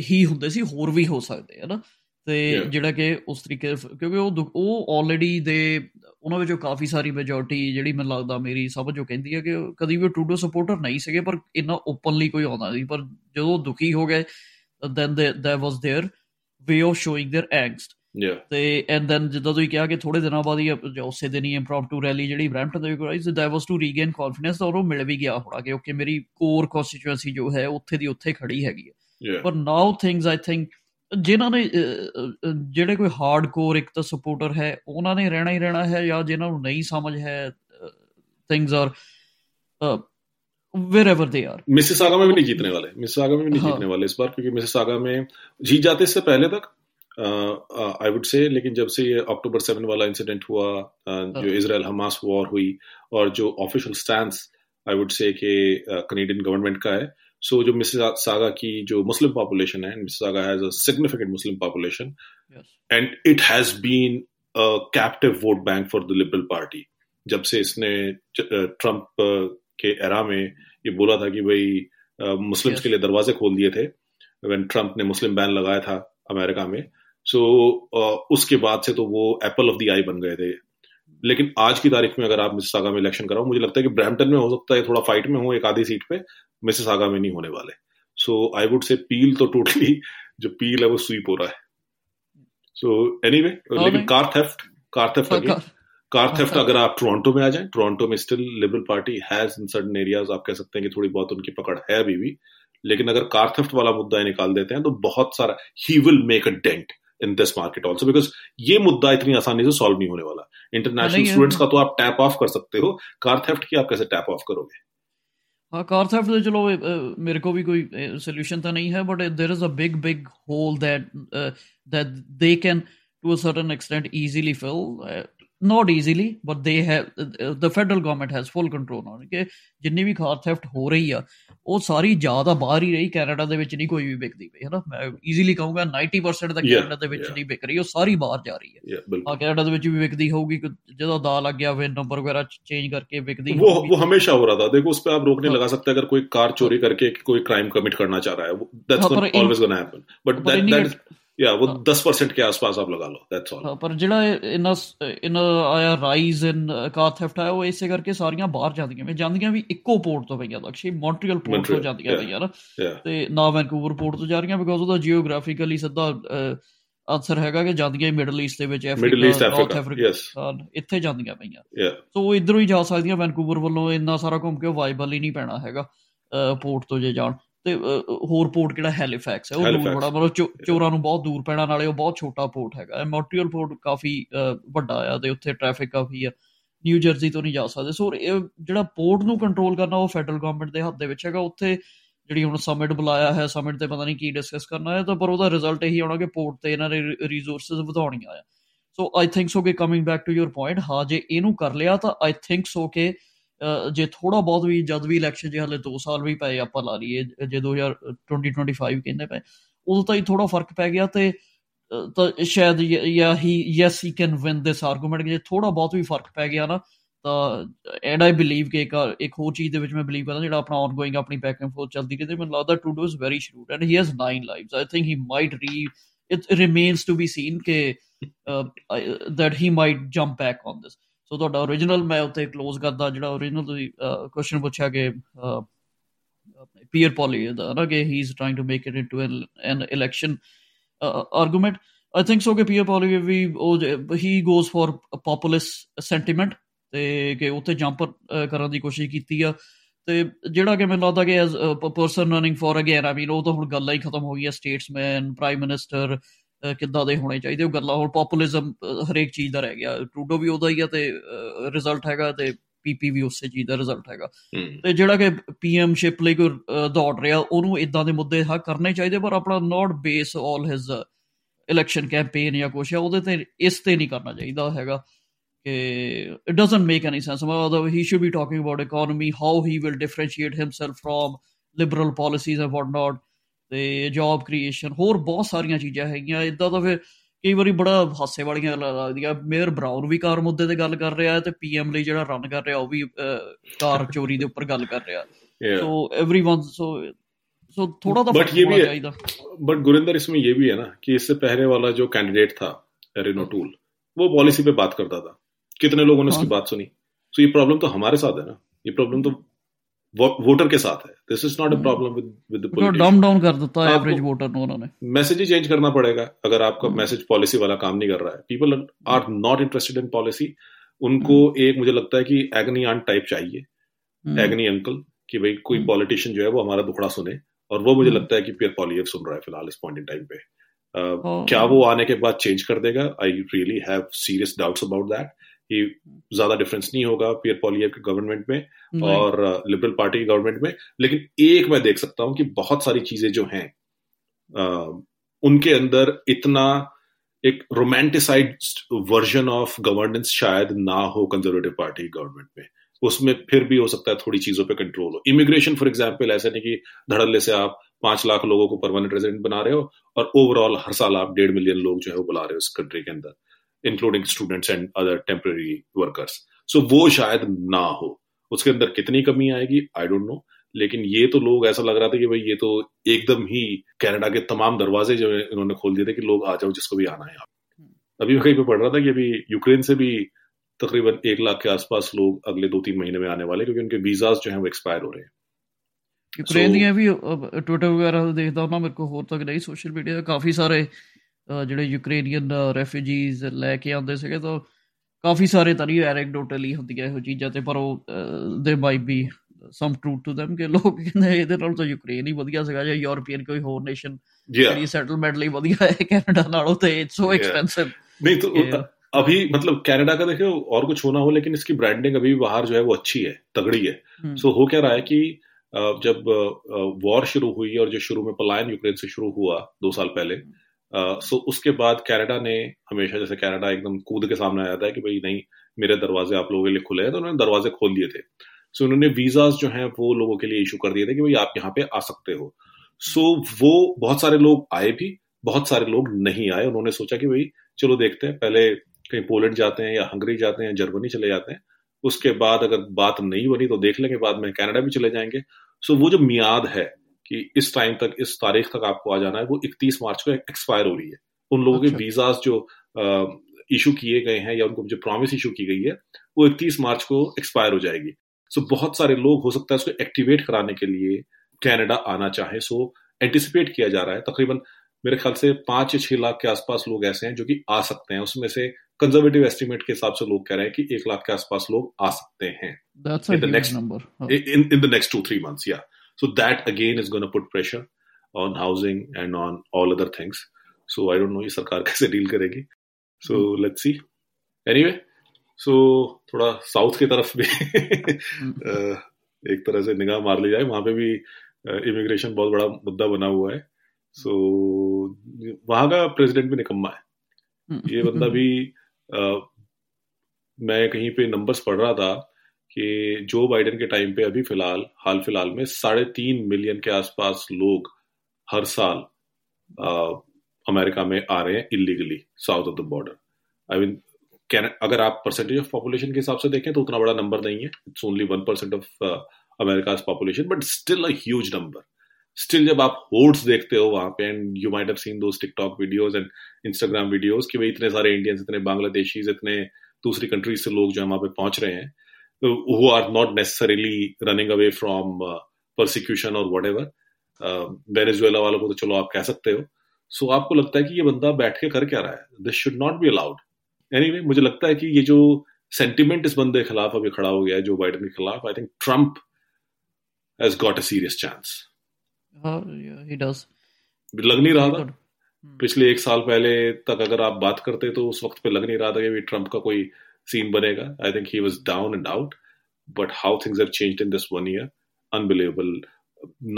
ਹੀ ਹੁੰਦੇ ਸੀ ਹੋਰ ਵੀ ਹੋ ਸਕਦੇ ਹੈ ਨਾ ਤੇ ਜਿਹੜਾ ਕਿ ਉਸ ਤਰੀਕੇ ਕਿਉਂਕਿ ਉਹ ਉਹ ਆਲਰੇਡੀ ਦੇ ਉਹਨਾਂ ਵਿੱਚੋਂ ਕਾਫੀ ਸਾਰੀ ਮੈਜੋਰਿਟੀ ਜਿਹੜੀ ਮੈਨੂੰ ਲੱਗਦਾ ਮੇਰੀ ਸਮਝ ਉਹ ਕਹਿੰਦੀ ਹੈ ਕਿ ਕਦੀ ਵੀ ਟਰੂਡੋ ਸਪੋਰਟਰ ਨਹੀਂ ਸੀਗੇ ਪਰ ਇੰਨਾ ਓਪਨਲੀ ਕੋਈ ਆਉਂਦਾ ਸੀ ਪਰ ਜਦੋਂ ਦੁਖੀ ਹੋ ਗਏ ਦੈਨ ਦੇਰ ਵਾਸ there way of showing their angst ਯਾ ਤੇ ਐਂਡ ਦੈਨ ਜਿੱਦਾਂ ਤੁਸੀਂ ਕਿਹਾ ਕਿ ਥੋੜੇ ਦਿਨਾਂ ਬਾਅਦ ਹੀ ਉਸੇ ਦਿਨ ਹੀ ਇੰਪ੍ਰੋਮਪਟੂ ਰੈਲੀ ਜਿਹੜੀ ਬ੍ਰੈਂਟਨ ਦੇ ਕਰਾਈ ਸੀ that was to regain confidence ਔਰ ਉਹ ਮਿਲ ਵੀ ਗਿਆ ਹੋਣਾ ਕਿ ਓਕੇ ਮੇਰੀ ਕੋਰ ਕਨਸਟੀਚੁਐਂਸੀ ਜੋ ਹੈ ਉੱਥੇ ਦੀ ਉੱਥੇ ਖੜੀ ਹੈਗੀ ਹੈ। ਪਰ ਨਾਓ ਥਿੰਗਸ ਆਈ ਥਿੰਕ ਜਿਨ੍ਹਾਂ ਨੇ ਜਿਹੜੇ ਕੋਈ ਹਾਰਡਕੋਰ ਇੱਕ ਤਾਂ ਸਪੋਰਟਰ ਹੈ ਉਹਨਾਂ ਨੇ ਰਹਿਣਾ ਹੀ ਰਹਿਣਾ ਹੈ ਜਾਂ ਜਿਨ੍ਹਾਂ ਨੂੰ ਨਹੀਂ ਸਮਝ ਹੈ things are wherever they are Mississauga में भी नहीं जीतने वाले। मिसिसागा में भी नहीं हाँ. जीतने वाले इस बार क्योंकि मिसिसागा में जीत जाते इससे पहले तक आई वुड से लेकिन जब से ये अक्टूबर सेवन वाला इंसिडेंट हुआ uh, जो इसराइल हमास वॉर हुई और जो official stand I would say कि कनेडियन गवर्नमेंट का है सो so, जो मिसिसागा की जो मुस्लिम पॉपुलेशन है Mississauga has a significant Muslim population and it has been captive vote bank for the Liberal Party जब से इसने ट्रंप के एरा में ये बोला था कि भाई मुस्लिम्स. के लिए दरवाजे खोल दिए थे व्हेन ट्रंप ने मुस्लिम बैन लगाया था अमेरिका में। सो so, उसके बाद से तो वो एप्पल ऑफ़ द आई बन गए थे। लेकिन आज की तारीख में अगर आप मिस सागा में इलेक्शन कराओ मुझे लगता है कि ब्रैम्पटन में हो सकता है थोड़ा फाइट में हो एक आधी सीट पे मिस सागा में नहीं होने वाले। So I would say Peel तो टोटली जो पील है वो स्वीप हो रहा है। सो एनी वे लेकिन car theft car theft car theft अगर आप टोरंटो में आ जाए टोरंटो में still Liberal Party has in certain areas आप कह सकते हैं कि थोड़ी बहुत उनकी पकड़ है अभी भी लेकिन अगर कार थेफ्ट वाला मुद्दा निकाल देते हैं तो बहुत सारा ही will make a dent in this market also because ये मुद्दा इतनी आसानी से सॉल्व नहीं होने वाला। इंटरनेशनल स्टूडेंट्स का तो आप टैप ऑफ़ कर सकते हो। कार थेफ्ट की आप कैसे टैप ऑफ़ करोगे? हाँ कार थेफ्ट तो चलो मेरे को भी कोई सोल्यूशन तो नहीं है but there is a big big hole that that they can to a certain extent easily fill not easily but they have the federal government has full control on it ਜਿੰਨੀ ਵੀ ਕਾਰ theft ਹੋ ਰਹੀ ਆ ਉਹ ਸਾਰੀ ਜ਼ਿਆਦਾ ਬਾਹਰ ਹੀ ਰਹੀ Canada ਦੇ ਵਿੱਚ ਨਹੀਂ ਕੋਈ ਵੀ ਵਿਕਦੀ ਪਈ ਹੈਨਾ ਮੈਂ ਈਜ਼ੀਲੀ ਕਹੂੰਗਾ 90% ਦਾ ਕੈਨੇਡਾ ਦੇ ਵਿੱਚ ਨਹੀਂ ਵਿਕ ਰਹੀ ਉਹ ਸਾਰੀ ਬਾਹਰ ਜਾ ਰਹੀ ਹੈ ਆ ਕੈਨੇਡਾ ਦੇ ਵਿੱਚ ਵੀ ਵਿਕਦੀ ਹੋਊਗੀ ਜਦੋਂ ਦਾ ਲੱਗ ਗਿਆ ਫਿਰ ਨੰਬਰ ਵਗੈਰਾ ਚੇਂਜ ਕਰਕੇ ਵਿਕਦੀ ਉਹ ਉਹ ਹਮੇਸ਼ਾ ਹੋ ਰਹਾ ਥਾ ਦੇਖੋ ਉਸ ਪੇ ਆਪ ਰੋਕਨੇ ਲਗਾ ਸਕਤੇ ਅਗਰ ਕੋਈ ਕਾਰ ਚੋਰੀ ਕਰਕੇ ਕੋਈ क्राइम कमिट करना चाह रहा है that's always gonna happen but that या वो 10% के आसपास आप लगा लो दैट्स ऑल ਪਰ ਜਿਹੜਾ ਇਹਨਾਂ ਇਹਨਾਂ ਆਇਆ ਰਾਈਜ਼ ਇਨ ਕਾਰ ਥੈਫਟ ਆਇਆ ਉਹ ਇਸੇ ਕਰਕੇ ਸਾਰੀਆਂ ਬਾਹਰ ਜਾਂਦੀਆਂ ਵੇ ਜਾਂਦੀਆਂ ਵੀ ਇੱਕੋ ਪੋਰਟ ਤੋਂ ਪਈਆਂ ਲਕਸ਼ੀ ਮੌਂਟਰੀਅਲ ਪੋਰਟ ਤੋਂ ਜਾਂਦੀਆਂ ਪਈਆਂ ਨਾ ਤੇ ਨਾ ਵੈਨਕੂਵਰ ਪੋਰਟ ਤੋਂ ਜਾ ਰਹੀਆਂ ਬਿਕੋਜ਼ ਉਹਦਾ ਜੀਓਗ੍ਰਾਫਿਕਲੀ ਸਿੱਧਾ ਆਨਸਰ ਹੈਗਾ ਕਿ ਜਾਂਦੀਆਂ ਮਿਡਲ ਈਸਟ ਦੇ ਵਿੱਚ ਅਫਰੀਕਾ ਨਾਰਥ ਅਫਰੀਕਾ ਇੱਥੇ ਜਾਂਦੀਆਂ ਪਈਆਂ ਸੋ ਉਹ ਇਧਰੋਂ ਹੀ ਜਾ ਸਕਦੀਆਂ ਵੈਨਕੂਵਰ ਵੱਲੋਂ ਇੰਨਾ ਸਾਰਾ ਘੁੰਮ ਕੇ ਵਾਈਬਲ ਹੀ ਨਹੀਂ ਪੈਣਾ ਹੈਗਾ ਪੋਰਟ ਤੋਂ ਜੇ ਜਾਣ ਤੇ ਹੋਰ ਪੋਰਟ ਕਿਹੜਾ ਹੈਲੀਫੈਕਸ ਹੈ? ਉਹ ਦੂਰ ਬੜਾ ਮਤਲਬ ਚੋਰਾਂ ਨੂੰ ਬਹੁਤ ਦੂਰ ਪੈਣਾ ਨਾਲੇ ਉਹ ਬਹੁਤ ਛੋਟਾ ਪੋਰਟ ਹੈਗਾ। ਮੌਂਟਰੀਅਲ ਪੋਰਟ ਕਾਫੀ ਵੱਡਾ ਆ ਤੇ ਉੱਥੇ ਟ੍ਰੈਫਿਕ ਕਾਫੀ ਆ। ਨਿਊ ਜਰਸੀ ਤੋਂ ਨਹੀਂ ਜਾ ਸਕਦੇ। ਸੋ ਇਹ ਜਿਹੜਾ ਪੋਰਟ ਨੂੰ ਕੰਟਰੋਲ ਕਰਨਾ ਉਹ ਫੈਡਰਲ ਗਵਰਨਮੈਂਟ ਦੇ ਹੱਥ ਦੇ ਵਿੱਚ ਹੈਗਾ। ਉੱਥੇ ਜਿਹੜੀ ਹੁਣ ਸਮਿਟ ਬੁਲਾਇਆ ਹੈ ਸਮਿਟ ਤੇ ਪਤਾ ਨਹੀਂ ਕੀ ਡਿਸਕਸ ਕਰਨਾ ਹੈ ਤਾਂ ਪਰ ਉਹਦਾ ਰਿਜ਼ਲਟ ਇਹੀ ਆਉਣਾ ਕਿ ਪੋਰਟ ਤੇ ਇਹਨਾਂ ਦੇ ਰਿਸੋਰਸਸ ਵਧਾਉਣੀਆਂ ਆ। ਸੋ ਆਈ ਥਿੰਕ ਸੋ ਕਿ coming back to your point ਹਾਂ ਜੇ ਇਹਨੂੰ ਕਰ ਲਿਆ ਤਾਂ ਆਈ ਥਿੰਕ ਸੋ ਕਿ ਜੇ ਥੋੜਾ ਬਹੁਤ ਵੀ ਜਦ ਵੀ ਇਲੈਕਸ਼ਨ ਜੇ ਹਲੇ 2 ਸਾਲ ਵੀ ਪਏ ਆਪਾਂ ਲਾ ਲਈਏ, ਜੇ 2025 ਕਹਿੰਦੇ ਪਏ, ਉਦੋਂ ਤਾਂ ਹੀ ਥੋੜਾ ਫ਼ਰਕ ਪੈ ਗਿਆ ਤੇ ਤਾਂ ਸ਼ਾਇਦ ਜਾਂ ਹੀ yes he can win this argument ਜੇ ਥੋੜਾ ਬਹੁਤ ਵੀ ਫ਼ਰਕ ਪੈ ਗਿਆ ਨਾ, ਤਾਂ ਐਂਡ ਆਈ ਬਲੀਵ ਕਿ ਇੱਕ ਇੱਕ ਹੋਰ ਚੀਜ਼ ਦੇ ਵਿੱਚ ਮੈਂ ਬਲੀਵ ਕਰਦਾ ਜਿਹੜਾ ਆਪਣਾ ਆਨਗੋਇੰਗ ਆਪਣੀ ਬੈਕ ਐਂਡ ਫੋਰਥ ਚੱਲਦੀ ਰਹੀ ਤੇ ਮੈਨੂੰ ਲੱਗਦਾ ਟੂ do is very shrewd and he has 9 lives I think he might re it remains to be seen ਕਿ that he might jump back on this so ਤੁਹਾਡਾ origignal ਮੈਂ ਉੱਤੇ ক্লোਜ਼ ਕਰਦਾ, ਜਿਹੜਾ origignal ਤੁਸੀਂ ਕੁਐਸਚਨ ਪੁੱਛਿਆ ਕਿ ਆਪਣੇ ਪੀਅਰ ਪੋਲੀ ਦਾ ਨਾ ਕਿ he is trying to make it into an election argument I think so ਕਿ ਪੀਅਰ ਪੋਲੀ ਵੀ ਉਹ ਹੀ ਗੋਜ਼ ਫॉर ਪਪੂਲਿਸ ਸੈਂਟੀਮੈਂਟ ਤੇ ਕਿ ਉੱਥੇ ਜੰਪ ਕਰਨ ਦੀ ਕੋਸ਼ਿਸ਼ ਕੀਤੀ ਆ। ਤੇ ਜਿਹੜਾ ਕਿ ਮੈਨੂੰ ਲੱਗਦਾ ਕਿ as person running for again I mean ਉਹ ਤਾਂ ਹੁਣ ਗੱਲਾਂ ਹੀ ਖਤਮ ਹੋ ਗਈ ਹੈ ਸਟੇਟਸਮੈਨ ਪ੍ਰਾਈਮ ਮਿਨਿਸਟਰ ਕਿੱਦਾਂ ਦੇ ਹੋਣੇ ਚਾਹੀਦੇ ਉਹ ਗੱਲਾਂ ਹੁਣ ਪਪੂਲਿਜ਼ਮ ਹਰੇਕ ਚੀਜ਼ ਦਾ ਰਹਿ ਗਿਆ ਟਰੂਡੋ ਵੀ ਉਹਦਾ ਹੀ ਆ ਤੇ ਰਿਜ਼ਲਟ ਹੈਗਾ ਤੇ ਪੀਪੀ ਵੀ ਉਸੇ ਚੀਜ਼ ਦਾ ਰਿਜ਼ਲਟ ਹੈਗਾ। ਤੇ ਜਿਹੜਾ ਕਿ ਪੀਐਮ ਸ਼ਿਪ ਲਈ ਕੋਈ ਦੌੜ ਰਿਹਾ ਉਹਨੂੰ ਇਦਾਂ ਦੇ ਮੁੱਦੇ ਹੱਕ ਕਰਨੇ ਚਾਹੀਦੇ ਪਰ ਆਪਣਾ not base all his election campaign ਜਾਂ ਕੁਛ ਉਹਦੇ ਤੇ ਇਸ ਤੇ ਨਹੀਂ ਕਰਨਾ ਚਾਹੀਦਾ ਹੈਗਾ। ਕਿ it doesn't make any sense ਮਤਲਬ he should be talking about economy how he will differentiate himself from Liberal policies and what not ਤੇ ਜੌਬ ਕ੍ਰੀਏਸ਼ਨ ਹੋਰ ਬਹੁਤ ਸਾਰੀਆਂ ਚੀਜ਼ਾਂ ਹੈਗੀਆਂ ਇਦਾਂ ਤਾਂ ਫਿਰ ਕਈ ਵਾਰੀ ਬੜਾ ਹਾਸੇ ਵਾਲੀਆਂ ਗੱਲਾਂ ਲੱਗਦੀਆਂ ਮੇਅਰ ਬਰਾਊਨ ਵੀ ਕਾਰ ਮੁੱਦੇ ਤੇ ਗੱਲ ਕਰ ਰਿਹਾ ਹੈ ਤੇ ਪੀਐਮ ਲਈ ਜਿਹੜਾ ਰਨ ਕਰ ਰਿਹਾ ਉਹ ਵੀ ਕਾਰ ਚੋਰੀ ਦੇ ਉੱਪਰ ਗੱਲ ਕਰ ਰਿਹਾ सो एवरीवन सो सो थोड़ा तो बट ये भी है बट गुरिंदर इसमें ये भी है ना कि इससे पहले वाला जो कैंडिडेट था रेनो टूल वो पॉलिसी पे बात करता था कितने लोगों ने उसकी बात सुनी सो ये प्रॉब्लम तो हमारे साथ है ना ये प्रॉब्लम तो वोटर के साथ है। This is not a problem with with the dumb down कर देता है एवरेज वोटर को उन्होंने। मैसेज ही चेंज करना पड़ेगा। अगर आपका मैसेज hmm. पॉलिसी वाला काम नहीं कर रहा है। People are not interested in policy उनको hmm. एक मुझे लगता है कि एग्नी आंट टाइप चाहिए। एग्नी hmm. अंकल कि भाई कोई पॉलिटिशियन जो है वो हमारा दुखड़ा सुने। और वो मुझे लगता है कि पियर पॉलियव सुन रहा है फ़िलहाल इस पॉइंट इन टाइम पे। uh, क्या वो आने के बाद चेंज कर देगा? I really have serious doubts about that कि ज़्यादा डिफरेंस नहीं होगा पियर पॉलियर के गवर्नमेंट में और लिबरल पार्टी की गवर्नमेंट में। लेकिन एक मैं देख सकता हूँ कि बहुत सारी चीज़ें जो हैं उनके अंदर इतना एक रोमांटिसाइड वर्जन ऑफ़ गवर्नेंस शायद ना हो कंजर्वेटिव पार्टी गवर्नमेंट में। उसमें फिर भी हो सकता है थोड़ी चीज़ों पे कंट्रोल हो। इमिग्रेशन फॉर एग्ज़ाम्पल ऐसा नहीं कि धड़ल्ले से आप पाँच लाख लोगों को परमानेंट रेजिडेंट बना रहे हो और ओवरऑल हर साल आप डेढ़ मिलियन लोग जो है वो बुला रहे हो इस कंट्री के अंदर। Including students and other temporary workers so वो शायद ना हो। उसके अंदर कितनी कमी आएगी? आई डोंट नो लेकिन ये तो लोग ऐसा लग रहा था कि भाई ये तो एकदम ही कनाडा के तमाम दरवाजे जो इन्होंने खोल दिए थे कि लोग आ जाओ जिसको भी आना है यहाँ hmm. अभी कहीं पे पढ़ रहा था कि अभी यूक्रेन से भी तकरीबन एक लाख के आसपास लोग अगले दो तीन महीने में आने वाले क्योंकि उनके वीजाज जो है वो एक्सपायर हो रहे हैं। यूक्रेन so, भी ट्विटर वगैरह देखता हूँ ना मेरे को होता तो कि नहीं सोशल मीडिया काफ़ी सारे ਜਿਹੜੇ ਯੂਕਰੇਨੀਅਨ ਰੈਫਿਊਜੀਜ਼ ਲੈ ਕੇ ਆਉਂਦੇ ਸੀਗੇ ਤਾਂ ਕਾਫੀ ਸਾਰੇ ਤਰੀ ਐਨੈਕਡੋਟਲੀ ਹੁੰਦੀਆਂ ਇਹੋ ਚੀਜ਼ਾਂ ਤੇ ਪਰ ਉਹ there might be some truth to them ਕਿ ਲੋਕ ਕਹਿੰਦੇ ਇਹਦੇ ਨਾਲ ਤਾਂ ਯੂਕਰੇਨ ਹੀ ਵਧੀਆ ਸੀਗਾ ਜਾਂ ਯੂਰੋਪੀਅਨ ਕੋਈ ਹੋਰ ਨੇਸ਼ਨ ਜਿਹੜੀ ਸੈਟਲਮੈਂਟ ਲਈ ਵਧੀਆ ਹੈ ਕੈਨੇਡਾ ਨਾਲੋਂ ਤੇ ਇਟਸ ਸੋ ਐਕਸਪੈਂਸਿਵ नहीं तो अभी मतलब कनाडा का देखो और कुछ होना हो लेकिन इसकी ब्रांडिंग अभी बाहर जो है वो अच्छी है तगड़ी है सो so, हो क्या रहा है कि जब वॉर शुरू हुई और जो शुरू में पलायन यूक्रेन से शुरू हुआ दो साल पहले सो उसके बाद कनाडा ने हमेशा जैसे कनाडा एकदम कूद के सामने आया था कि भाई नहीं मेरे दरवाजे आप लोगों के लिए खुले हैं तो उन्होंने दरवाजे खोल दिए थे। सो so, उन्होंने वीजाज जो हैं वो लोगों के लिए इशू कर दिए थे कि भाई आप यहाँ पे आ सकते हो। सो so, वो बहुत सारे लोग आए भी बहुत सारे लोग नहीं आए। उन्होंने सोचा कि भाई चलो देखते हैं पहले कहीं पोलैंड जाते हैं या हंगरी जाते हैं जर्मनी चले जाते हैं उसके बाद अगर बात नहीं बनी तो देख लेंगे बाद में कनाडा भी चले जाएँगे। सो so, वो जो मियाद है कि इस टाइम तक इस तारीख तक आपको आ जाना है वो 31 मार्च को एक्सपायर हो रही है। उन लोगों अच्छा। के वीजाज जो इशू किए गए हैं या उनको जो प्रॉमिस इशू की गई है वो 31 मार्च को एक्सपायर हो जाएगी। सो so, बहुत सारे लोग हो सकता है उसको एक्टिवेट कराने के लिए कनाडा आना चाहे। सो एंटिसिपेट किया जा रहा है। तकरीबन मेरे ख्याल से पाँच या छह लाख के आसपास लोग ऐसे हैं जो कि आ सकते हैं। उसमें से कंजर्वेटिव एस्टिमेट के हिसाब से लोग कह रहे हैं कि एक लाख के आसपास लोग आ सकते हैं। In the next in in the next two three months या so that again is gonna put pressure on housing and on all other things so I don't know ये सरकार कैसे डील करेगी so let's see anyway so थोड़ा south की तरफ़ भी. एक तरह से निगाह मार ली जाए वहाँ पे भी इमिग्रेशन बहुत बड़ा मुद्दा बना हुआ है सो so, वहाँ का प्रेसिडेंट भी निकम्मा है. ये बंदा भी आ, मैं कहीं पे नंबर्स पढ़ रहा था कि जो बाइडेन के टाइम पे अभी फ़िलहाल हाल फ़िलहाल में साढ़े तीन मिलियन के आसपास लोग हर साल आ, अमेरिका में आ रहे हैं illegally south of the border I mean can अगर आप परसेंटेज ऑफ़ पॉपुलेशन के हिसाब से देखें तो उतना बड़ा नंबर नहीं है. It's only one percent of America population but still a huge number still जब आप होर्ड्स देखते हो वहाँ पे and you might have seen those TikTok videos and Instagram videos कि भाई इतने सारे इंडियंस इतने बांग्लादेशी इतने दूसरी कंट्रीज़ से लोग जो है वहाँ पे पहुँच रहे हैं who are not necessarily running away from persecution और वट एवर वेनेजुएला वालों को तो चलो आप कह सकते हो। सो so, आपको लगता है कि ये बंदा बैठ के कर क्या रहा है? This should not be allowed anyway मुझे लगता है कि ये जो सेंटिमेंट इस बंदे के खिलाफ अभी खड़ा हो गया है जो बाइडन के खिलाफ I think Trump has got a serious chance लग नहीं रहा था। Hmm. पिछले एक साल पहले तक अगर आप बात करते तो उस वक्त पे लग नहीं रहा था कि ट्रंप का कोई सीन बनेगा I think he was down and out but how things have changed in this one year unbelievable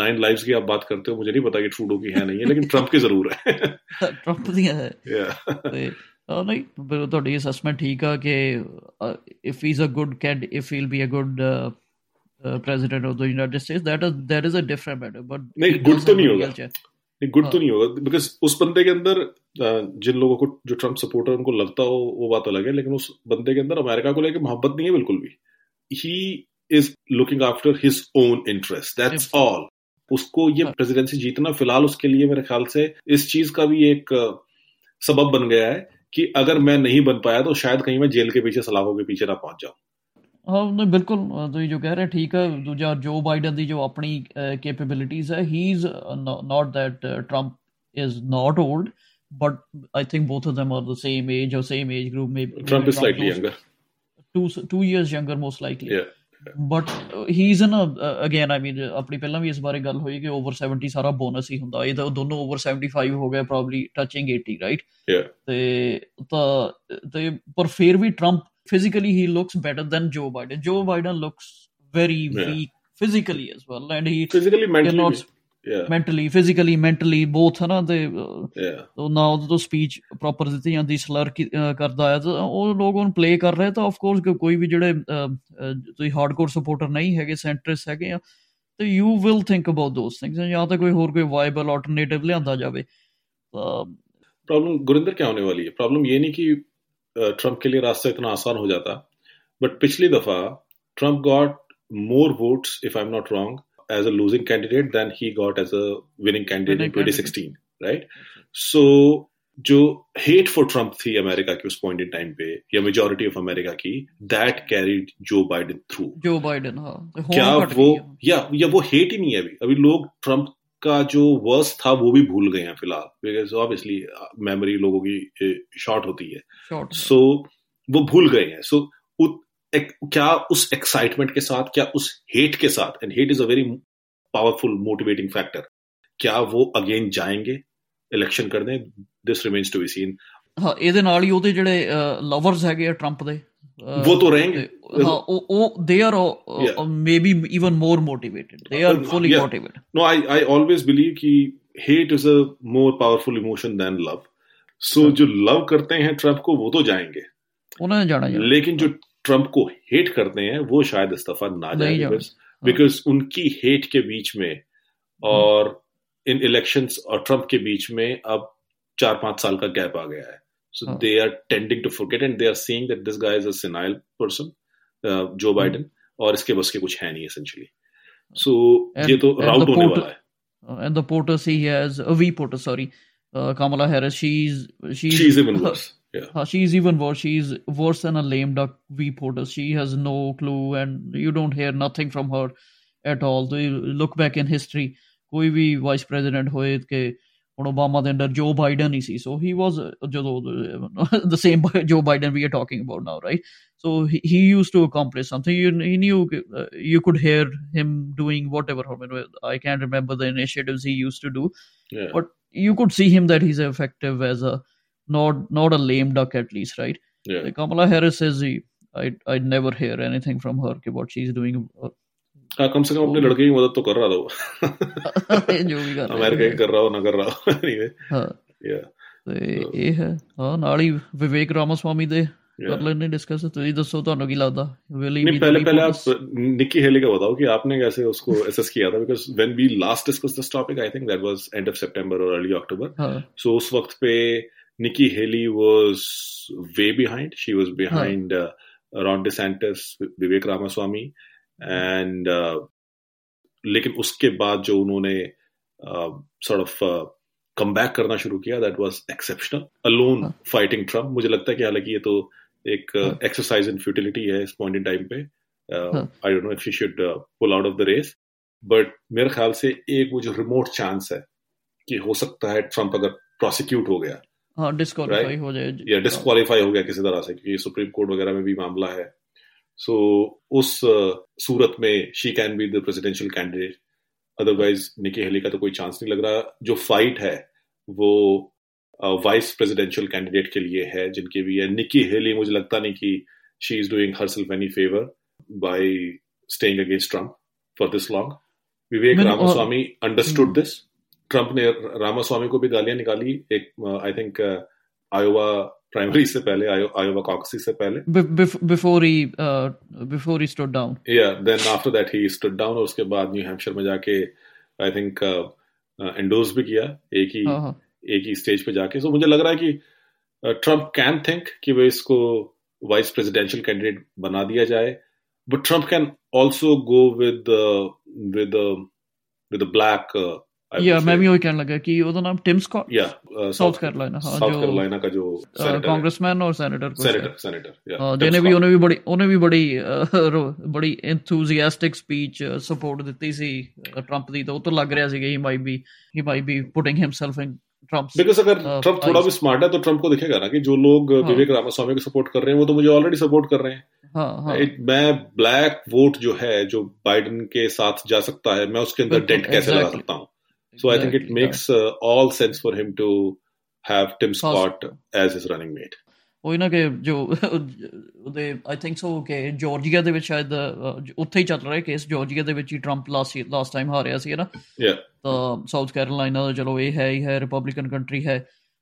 nine lives की आप बात करते हो मुझे नहीं पता कि ट्रूडो की है नहीं है लेकिन ट्रंप की जरूर है ट्रंप दी है ਨਹੀਂ ਤੁਹਾਡੀ ਅਸੈਸਮੈਂਟ ਠੀਕ ਆ ਕਿ if he is a good cad if he will be a good president of the United States that is that is a different matter but नहीं गुड तो नहीं होगा नहीं गुड तो नहीं होगा बिकॉज़ उस बंदे के अंदर जिन लोगों को जो ट्रंप सपोर्टर उनको लगता हो वो बात अलग है लेकिन उस बंदे के अंदर अमेरिका को लेकर मोहब्बत नहीं है बिल्कुल भी। He is looking after his own interest that's all उसको ये प्रेसिडेंसी जीतना फ़िलहाल उसके लिए मेरे ख्याल से इस चीज़ का भी एक सबब बन गया है कि अगर मैं नहीं बन पाया तो शायद कहीं मैं जेल के पीछे सलाखों के पीछे ना पहुँच जाऊँ। ਹਾਂ ਨਹੀਂ ਬਿਲਕੁਲ ਤੁਸੀਂ ਜੋ ਕਹਿ ਰਹੇ ਠੀਕ ਹੈ ਦੂਜਾ ਜੋ ਬਾਈਡਨ ਦੀ ਜੋ ਆਪਣੀ ਕੈਪੇਬਿਲਿਟੀਜ਼ ਹੈ he is not that Trump is not old but I think both of them are the same age or same age group. Maybe Trump is slightly younger, two two years younger most likely. Yeah. But he is in again I mean ਆਪਣੀ ਪਹਿਲਾਂ ਵੀ ਇਸ ਬਾਰੇ ਗੱਲ ਹੋਈ ਕਿ over 70 ਸਾਰਾ bonus ਹੀ ਹੁੰਦਾ ਇਹ ਤਾਂ ਦੋਨੋਂ ਓਵਰ 75 ਹੋ ਗਏ ਪ੍ਰੋਬਬਲੀ ਟੱਚਿੰਗ 80 ਰਾਈਟ ਤੇ ਤਾਂ ਤੇ ਪਰ ਫਿਰ ਵੀ Trump physically he looks better than Joe Biden. Joe Biden looks very yeah. weak physically as well, and he physically mentally. Cannot, yeah. mentally physically mentally both ਹੈ ਨਾ ਤੇ ਨਾ ਉਹਦੋਂ ਸਪੀਚ ਪ੍ਰੋਪਰ ਦਿੱਤੀ ਜਾਂਦੀ ਸਲਰ ਕਰਦਾ ਆ ਤਾਂ ਉਹ ਲੋਕ ਉਹਨ ਪਲੇ ਕਰ ਰਹੇ ਤਾਂ ਆਫ ਕੋਰਸ ਕੋਈ ਵੀ ਜਿਹੜੇ ਤੁਸੀਂ ਹਾਰਡਕੋਰ ਸਪੋਰਟਰ ਨਹੀਂ ਹੈਗੇ ਸੈਂਟਰਿਸ ਹੈਗੇ ਆ ਤੇ you will think about those things ਜਾਂ ਤਾਂ ਕੋਈ ਹੋਰ ਕੋਈ ਵਾਇਬਲ ਆਲਟਰਨੇਟਿਵ ਲਿਆਂਦਾ ਜਾਵੇ ਪ੍ਰੋਬਲਮ ਗੁਰਿੰਦਰ ਕੀ ਹੋਣੇ ਵਾਲੀ ਹੈ ਪ੍ਰੋਬਲਮ ਇਹ ਨਹੀਂ ਕਿ ट्रंप के लिए रास्ता इतना आसान हो जाता। बट पिछली दफ़ा Trump got more votes if I am not wrong a losing candidate than he got as a winning candidate winning in 2016 right? So जो हेट फॉर ट्रंप थी अमेरिका की उस पॉइंट इन टाइम पे या majority of America की that carried Joe Biden through Joe Biden हाँ। क्या वो या या वो हेट ही नहीं है अभी। अभी लोग ट्रंप का जो वर्स था वो भी भूल गए हैं फिलहाल बिकॉज ऑब्वियसली मेमोरी लोगों की शॉर्ट होती है सो so, वो भूल गए हैं सो so, क्या उस एक्साइटमेंट के साथ क्या उस हेट के साथ and hate is a very powerful motivating factor क्या वो अगेन जाएंगे ਇਲੈਕਸ਼ਨ ਕਰਨੇ this remains to be seen ਹਾਂ ਇਹਦੇ ਨਾਲ ਹੀ ਉਹਦੇ ਜਿਹੜੇ ਲਵਰਸ ਹੈਗੇ ਆ ਟਰੰਪ ਦੇ वो तो रहेंगे। हाँ वो they are uh, maybe even more motivated. They are fully yeah. motivated. No I I always believe कि hate is a more powerful emotion than love so जो लव करते हैं ट्रंप को वो तो जाएँगे। उन्हें जाना लेकिन जो ट्रंप को हेट करते हैं वो शायद इस्तीफा ना जाए बिकॉज़ उनकी हेट के बीच में और इन इलेक्शंस और ट्रंप के बीच में अब चार पाँच साल का गैप आ गया है। So oh. they are tending to forget and they are seeing that this guy is a senile person, uh, Joe Biden, hmm. iske इसके बस के कुछ है essentially. So and, ये तो route wala hai uh, And the porter see he has a V porter sorry, uh, Kamala Harris. She's she's she's even worse. Yeah. Uh, She's even worse. She's worse than a lame duck V porter. She has no clue, and you don't hear nothing from her at all. So you look back in history, कोई भी vice president होए के When Obama's under Joe Biden is so he was uh, uh the same Joe Biden we are talking about now, right? So he, used to accomplish something. You, knew uh, you could hear him doing whatever. I, can't remember the initiatives he used to do, but you could see him that he's effective as a not not a lame duck at least, right? Kamala Harris says he, I I never hear anything from her about what she's doing uh, हाँ कम से कम अपने लड़के की मदद तो कर रहा था वो जो भी कर अमेरिका ही कर रहा हो ना कर रहा हो anyway ਹਾਂ yeah ਤੇ ਇਹ ਹੈ ਹਾਂ ਨਾਲ ਹੀ ਵਿਵੇਕ ਰਾਮਸਵਾਮੀ ਦੇ कर लेने डिस्कस ਤੁਸੀਂ ਦੱਸੋ ਤੁਹਾਨੂੰ ਕੀ ਲੱਗਦਾ विल नहीं पहले पहले आप निक्की हेली का बताओ कि आपने कैसे उसको एसेस किया था because when we last discuss this topic I think that was end of September और अर्ली अक्टूबर सो उस वक्त पे Nikki Haley was way behind she was behind Ron DeSantis Vivek Ramaswamy and uh, लेकिन उसके बाद जो उन्होंने सॉर्ट ऑफ़ कम बैक करना शुरू किया that was exceptional alone fighting Trump मुझे लगता है कि हालाँकि ये तो एक एक्सरसाइज इन फ्यूटिलिटी है इस पॉइंट इन टाइम पे। I don't know if she should pull out of the race but मेरे ख्याल से एक वो जो रिमोट चांस है कि हो सकता है ट्रंप अगर प्रोसिक्यूट हो गया। हाँ डिस्कालीफाई हो जाए। या डिस्कालीफाई हो गया किसी तरह से क्योंकि सुप्रीम कोर्ट वगैरह में भी मामला है। सो उस सूरत में she can be the presidential candidate otherwise Nikki Haley का तो कोई चांस नहीं लग रहा. जो फाइट है वो वाइस प्रेसिडेंशियल कैंडिडेट के लिए है जिनके भी है. निकी हेली मुझे लगता नहीं कि she is doing herself any favour by staying against Trump for this long Vivek Ramaswamy understood this Trump ने रामास्वामी को भी गालियाँ निकाली. एक आई थिंक आयोवा प्राइमरी से पहले आयोवा कॉकसी से पहले। Before he before he stood down या then after that he stood down और उसके बाद न्यू हैम्पशायर में जाके आई थिंक एंडोर्स भी किया एक ही हाँ, हाँ. एक ही स्टेज पे जाके। सो मुझे लग रहा है कि ट्रंप कैन थिंक कि वो इसको वाइस प्रेसिडेंशियल कैंडिडेट बना दिया जाए। But Trump can also go with with with black या मैं भी वही कहने लगा कि ਉਹਦਾ ਨਾਮ ਟਿਮ ਸਕਾਟ या साउथ कैरोलिना हाँ साउथ कैरोलिना का जो कांग्रेसमैन और सेनेटर सेनेटर सेनेटर हाँ ਜਿਹਨੇ ਵੀ ਉਹਨੇ ਵੀ ਬੜੀ ਉਹਨੇ ਵੀ ਬੜੀ ਬੜੀ enthusiastic speech support ਦਿੱਤੀ ਸੀ ਟਰੰਪ ਦੀ ਤਾਂ ਉਹ ਤੋਂ ਲੱਗ ਰਿਹਾ ਸੀ ਕਿ he might be he might be putting himself in Trump because अगर ट्रम्प थोड़ा भी स्मार्ट है तो ट्रम्प को दिखेगा ना कि जो लोग विवेक रामास्वामी को सपोर्ट कर रहे हैं वो तो मुझे ऑलरेडी सपोर्ट कर रहे हैं हाँ, हाँ. मैं ब्लैक वोट जो है जो बाइडन के साथ जा सकता है मैं उसके अंदर डेंट कैसे लगा सकता हूँ So exactly. I think it makes uh, all sense for him to have Tim Scott as his running mate. ਉਹ ਇਹਨਾਂ ਕਿ ਜੋ ਉਹਦੇ ਆਈ ਥਿੰਕ ਸੋ ਕਿ ਜਾਰਜੀਆ ਦੇ ਵਿੱਚ ਸ਼ਾਇਦ ਉੱਥੇ ਹੀ ਚੱਲ ਰਿਹਾ ਕੇਸ ਜਾਰਜੀਆ ਦੇ ਵਿੱਚ ਹੀ ਟਰੰਪ ਲਾਸਟ ਲਾਸਟ ਟਾਈਮ ਹਾਰਿਆ ਸੀ ਨਾ? ਯਾ ਤਾਂ ਸਾਊਥ ਕੈਰੋਲਾਈਨਾ ਦਾ ਚਲੋ ਇਹ ਹੈ ਹੀ ਹੈ ਰਿਪਬਲਿਕਨ ਕੰਟਰੀ ਹੈ।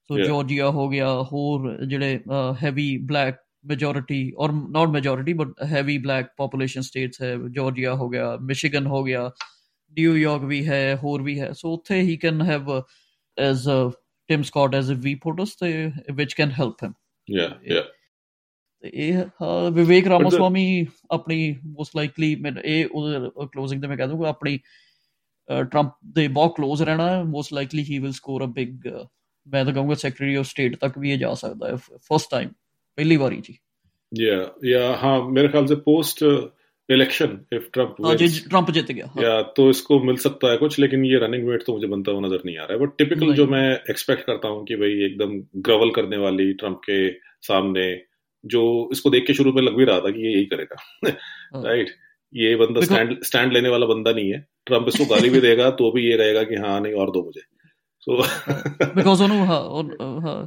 ਸੋ ਜਾਰਜੀਆ ਹੋ ਗਿਆ ਹੋਰ ਜਿਹੜੇ heavy black majority or not majority but heavy black population states ਹੈ। ਜਾਰਜੀਆ ਹੋ ਗਿਆ ਮਿਸ਼ੀਗਨ ਹੋ ਗਿਆ। ਨਿਊਯਾਰਕ ਵੀ ਹੈ ਹੋਰ ਵੀ ਹੈ। ਸੋ ਉੱਥੇ he can have as a Tim Scott as a VPOTUS ਤੇ ਵਿਚ ਕੈਨ ਹੈਲਪ ਹਿਮ ਯਾ ਯਾ ਇਹ ਵਿਵੇਕ ਰਾਮਸਵਾਮੀ ਆਪਣੀ ਮੋਸਟ ਲਾਈਕਲੀ ਮੈਂ ਇਹ ਉਹ ਕਲੋਜ਼ਿੰਗ ਤੇ ਮੈਂ ਕਹਿ ਦੂੰਗਾ ਆਪਣੀ ਟਰੰਪ ਦੇ ਬਹੁਤ ক্লোਜ਼ ਰਹਿਣਾ most likely he will score a big ਮੈਂ ਤਾਂ ਕਹੂੰਗਾ ਸੈਕਟਰੀ ਆਫ ਸਟੇਟ ਤੱਕ ਵੀ ਇਹ ਜਾ ਸਕਦਾ ਹੈ ਫਰਸਟ ਟਾਈਮ ਪਹਿਲੀ ਵਾਰੀ ਜੀ। ਯਾ ਯਾ ਹਾਂ ਮੇਰੇ ਖਿਆਲ ਸੇ post election if Trump Trump जीत गया हाँ. या तो इसको मिल सकता है कुछ लेकिन ये रनिंग मेट तो मुझे बनता हुआ नज़र नहीं आ रहा है। बट टिपिकल जो मैं एक्सपेक्ट करता हूँ कि भाई एकदम ग्रवल करने वाली ट्रंप के सामने जो इसको देख के शुरू में लग भी रहा था कि ये यही करेगा। राइट ये बंदा स्टैंड स्टैंड लेने वाला बंदा नहीं है। ट्रंप इसको गाली भी देगा तो भी ये रहेगा कि हाँ नहीं और दो मुझे। So because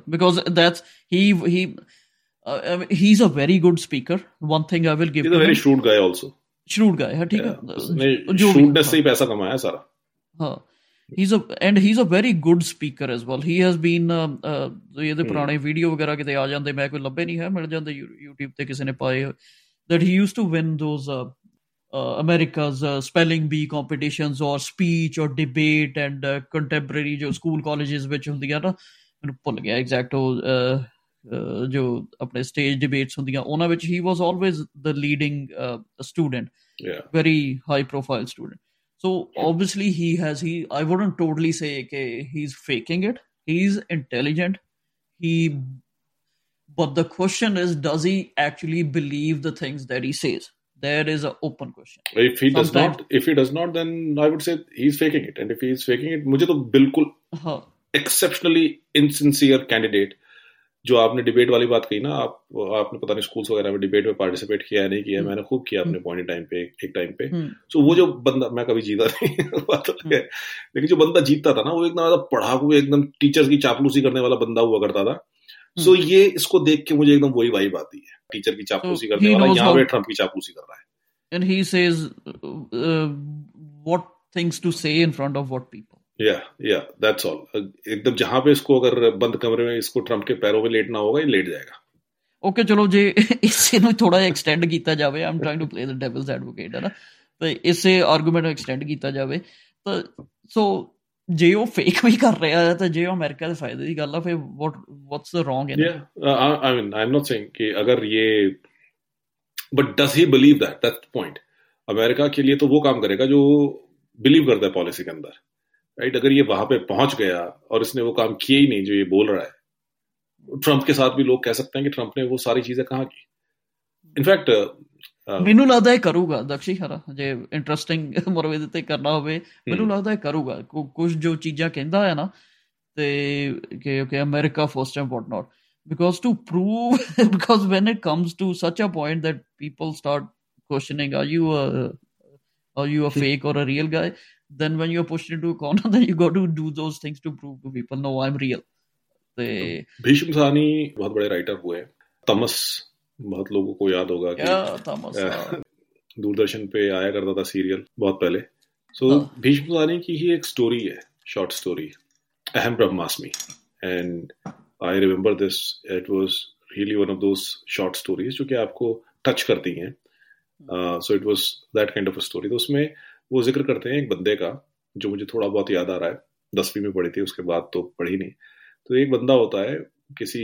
because that's he he uh, I mean, he's a very good speaker. One thing I will give. He's a very him. shrewd guy also. shrewd guy है ठीक है जो shrewdness से ही पैसा कमाया सारा हाँ he's a and he's a very good speaker as well he has been ਇਹਦੇ ਪੁਰਾਣੇ ਵੀਡੀਓ ਵਗੈਰਾ ਕਿਤੇ ਆ ਜਾਂਦੇ ਮੈਂ ਕੋਈ ਲੱਭੇ ਨਹੀਂ ਹੈ ਮਿਲ ਜਾਂਦੇ YouTube ਤੇ ਕਿਸੇ ਨੇ ਪਾਏ that he used to win those uh, uh, America's uh, spelling bee competitions or speech or debate and uh, contemporary ਜੋ ਸਕੂਲ ਕਾਲਜਸ ਵਿੱਚ ਹੁੰਦੀਆਂ ਨਾ ਮੈਨੂੰ ਭੁੱਲ ਗਿਆ ਐਗਜ਼ੈਕਟ ਉਹ ਜੋ ਆਪਣੇ ਸਟੇਜ ਡਿਬੇਟਸ ਹੁੰਦੀਆਂ ਉਹਨਾਂ ਵਿੱਚ he was always the leading student very high profile student so obviously he has he I wouldn't totally say ਕਿ he is faking it he is intelligent he but the question is does he actually believe the things that he says? There is an open question. If he Sometimes, does not if he does not then i would say he's faking it. And if he's faking it mujhe to bilkul exceptionally insincere candidate जो आपने debate वाली बात कही ना आप आपने पता नहीं स्कूल्स वगैरह में डिबेट में पार्टिसिपेट किया नहीं किया मैंने खूब किया अपने पॉइंट टाइम पे एक टाइम पे। सो वो जो बंदा मैं कभी जीता नहीं बात है। लेकिन जो बंदा जीतता था ना वो एकदम पढ़ाकू एकदम टीचर्स की चापलूसी करने वाला बंदा हुआ करता था। सो ये इसको देख के मुझे एकदम वही वाइब आती है। टीचर की चापलूसी करने वाला यहाँ पे ट्रंप की चापलूसी कर रहा है। He says uh, what things to say in front of what people. या या दैट्स ऑल एकदम जहां पे इसको अगर बंद कमरे में इसको ट्रम्प के पैरों में लेटना होगा ये लेट जाएगा ਓਕੇ ਚਲੋ ਜੇ ਇਸੇ ਨੂੰ ਥੋੜਾ ਜਿਹਾ ਐਕਸਟੈਂਡ ਕੀਤਾ ਜਾਵੇ I'm trying to play the devil's advocate ਹੈ ਨਾ ਤੇ ਇਸੇ ਆਰਗੂਮੈਂਟ ਨੂੰ ਐਕਸਟੈਂਡ ਕੀਤਾ ਜਾਵੇ ਤਾਂ ਸੋ ਜੇ ਉਹ ਫੇਕ ਵੀ ਕਰ ਰਿਹਾ ਹੈ ਤਾਂ ਜੇ ਉਹ ਅਮਰੀਕਾ ਦੇ ਫਾਇਦੇ ਦੀ ਗੱਲ ਆ ਫਿਰ what what's the wrong in yeah uh, i mean i'm not saying कि अगर ये but does he believe that that's the point America के लिए तो वो काम करेगा जो बिलीव करता है पॉलिसी के अंदर राइट अगर ये वहां पे पहुंच गया और इसने वो काम किए ही नहीं जो ये बोल रहा है ट्रंप के साथ भी लोग कह सकते हैं कि ट्रंप ने वो सारी चीजें कहा की ਇਨਫੈਕਟ ਮੈਨੂੰ ਲੱਗਦਾ ਇਹ ਕਰੂਗਾ ਦਕਸ਼ੀ ਖਰਾ ਜੇ ਇੰਟਰਸਟਿੰਗ ਮਰਵੇ ਦੇ ਤੇ ਕਰਨਾ ਹੋਵੇ ਮੈਨੂੰ ਲੱਗਦਾ ਇਹ ਕਰੂਗਾ ਕੁਝ ਜੋ ਚੀਜ਼ਾਂ ਕਹਿੰਦਾ ਹੈ ਨਾ ਤੇ ਕਿ okay America first and what not because to prove because when it comes to such a point that people start questioning are you a are you a fake or a real guy then when you're pushed into a corner then you got to do those things to prove to people no i'm real. They Bhisham Sahni बहुत बड़े writer हुए तमस बहुत लोगों को याद होगा कि तमस दूरदर्शन पे आया करता था सीरियल बहुत पहले। सो so, भीष्म सानी की ही एक स्टोरी है short story Aham Brahmasmi. And I remember this it was really one of those short stories जो कि आपको टच करती हैं। So it was that kind of a story तो उसमें वो ज़िक्र करते हैं एक बंदे का जो मुझे थोड़ा बहुत याद आ रहा है। दसवीं में पढ़ी थी उसके बाद तो पढ़ी नहीं। तो एक बंदा होता है किसी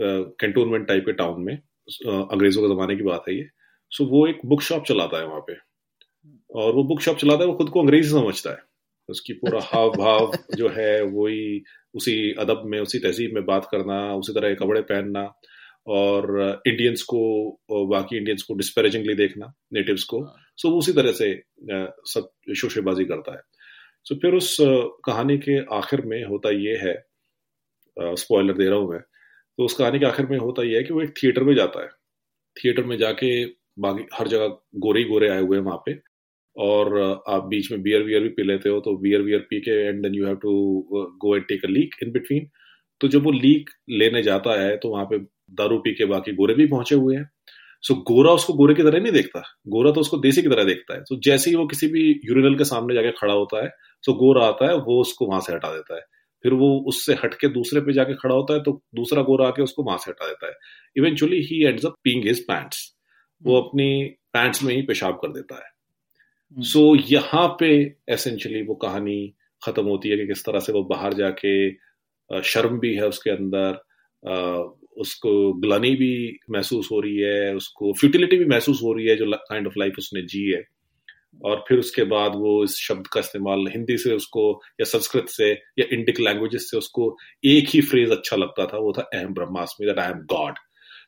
कैंटोनमेंट टाइप के टाउन में। अंग्रेज़ों के ज़माने की बात है ये। सो वो एक बुक शॉप चलाता है वहाँ पे। और वो बुक शॉप चलाता है वो खुद को अंग्रेज़ी समझता है। उसकी पूरा हाव भाव जो है वही उसी अदब में उसी तहजीब में बात करना उसी तरह के कपड़े पहनना और इंडियंस को बाकी इंडियंस को डिस्पैरेजिंगली देखना नेटिव्स को। सो वो उसी तरह से सब शोशेबाजी करता है। सो फिर उस कहानी के आखिर में होता ये है स्पॉइलर दे रहा हूँ मैं तो उस कहानी के आखिर में होता यह है कि वो एक थिएटर में जाता है। थिएटर में जाके बाकी हर जगह गोरे ही गोरे आए हुए हैं वहाँ पे, और आप बीच में बियर वियर भी पी लेते हो तो बियर वियर पी के and then you have to go and take a leak in between तो जब वो लीक लेने जाता है तो वहाँ पे दारू पी के बाकी गोरे भी पहुँचे हुए हैं। सो so, गोरा उसको गोरे की तरह नहीं देखता। गोरा तो उसको देसी की तरह देखता है। तो so, जैसे ही वो किसी भी यूरिनल के सामने जाके खड़ा होता है सो so, गोरा आता है वो उसको वहाँ से हटा देता है। फिर वो उससे हटके दूसरे पे जाके खड़ा होता है तो दूसरा गोरा आके उसको वहाँ से हटा देता है। Eventually he ends up peeing his pants वो अपनी पैंट्स में ही पेशाब कर देता है। सो so, यहाँ पे एसेंशियली वो कहानी खत्म होती है कि किस तरह से वो बाहर जाके शर्म भी है उसके अंदर उसको ग्लानी भी महसूस हो रही है उसको फ्यूटिलिटी भी महसूस हो रही है जो काइंड ऑफ़ लाइफ उसने जी है। और फिर उसके बाद वो इस शब्द का इस्तेमाल हिंदी से उसको या संस्कृत से या इंडिक लैंग्वेजेस से उसको एक ही फ्रेज अच्छा लगता था वो था अहम ब्रह्मास्मि that I am god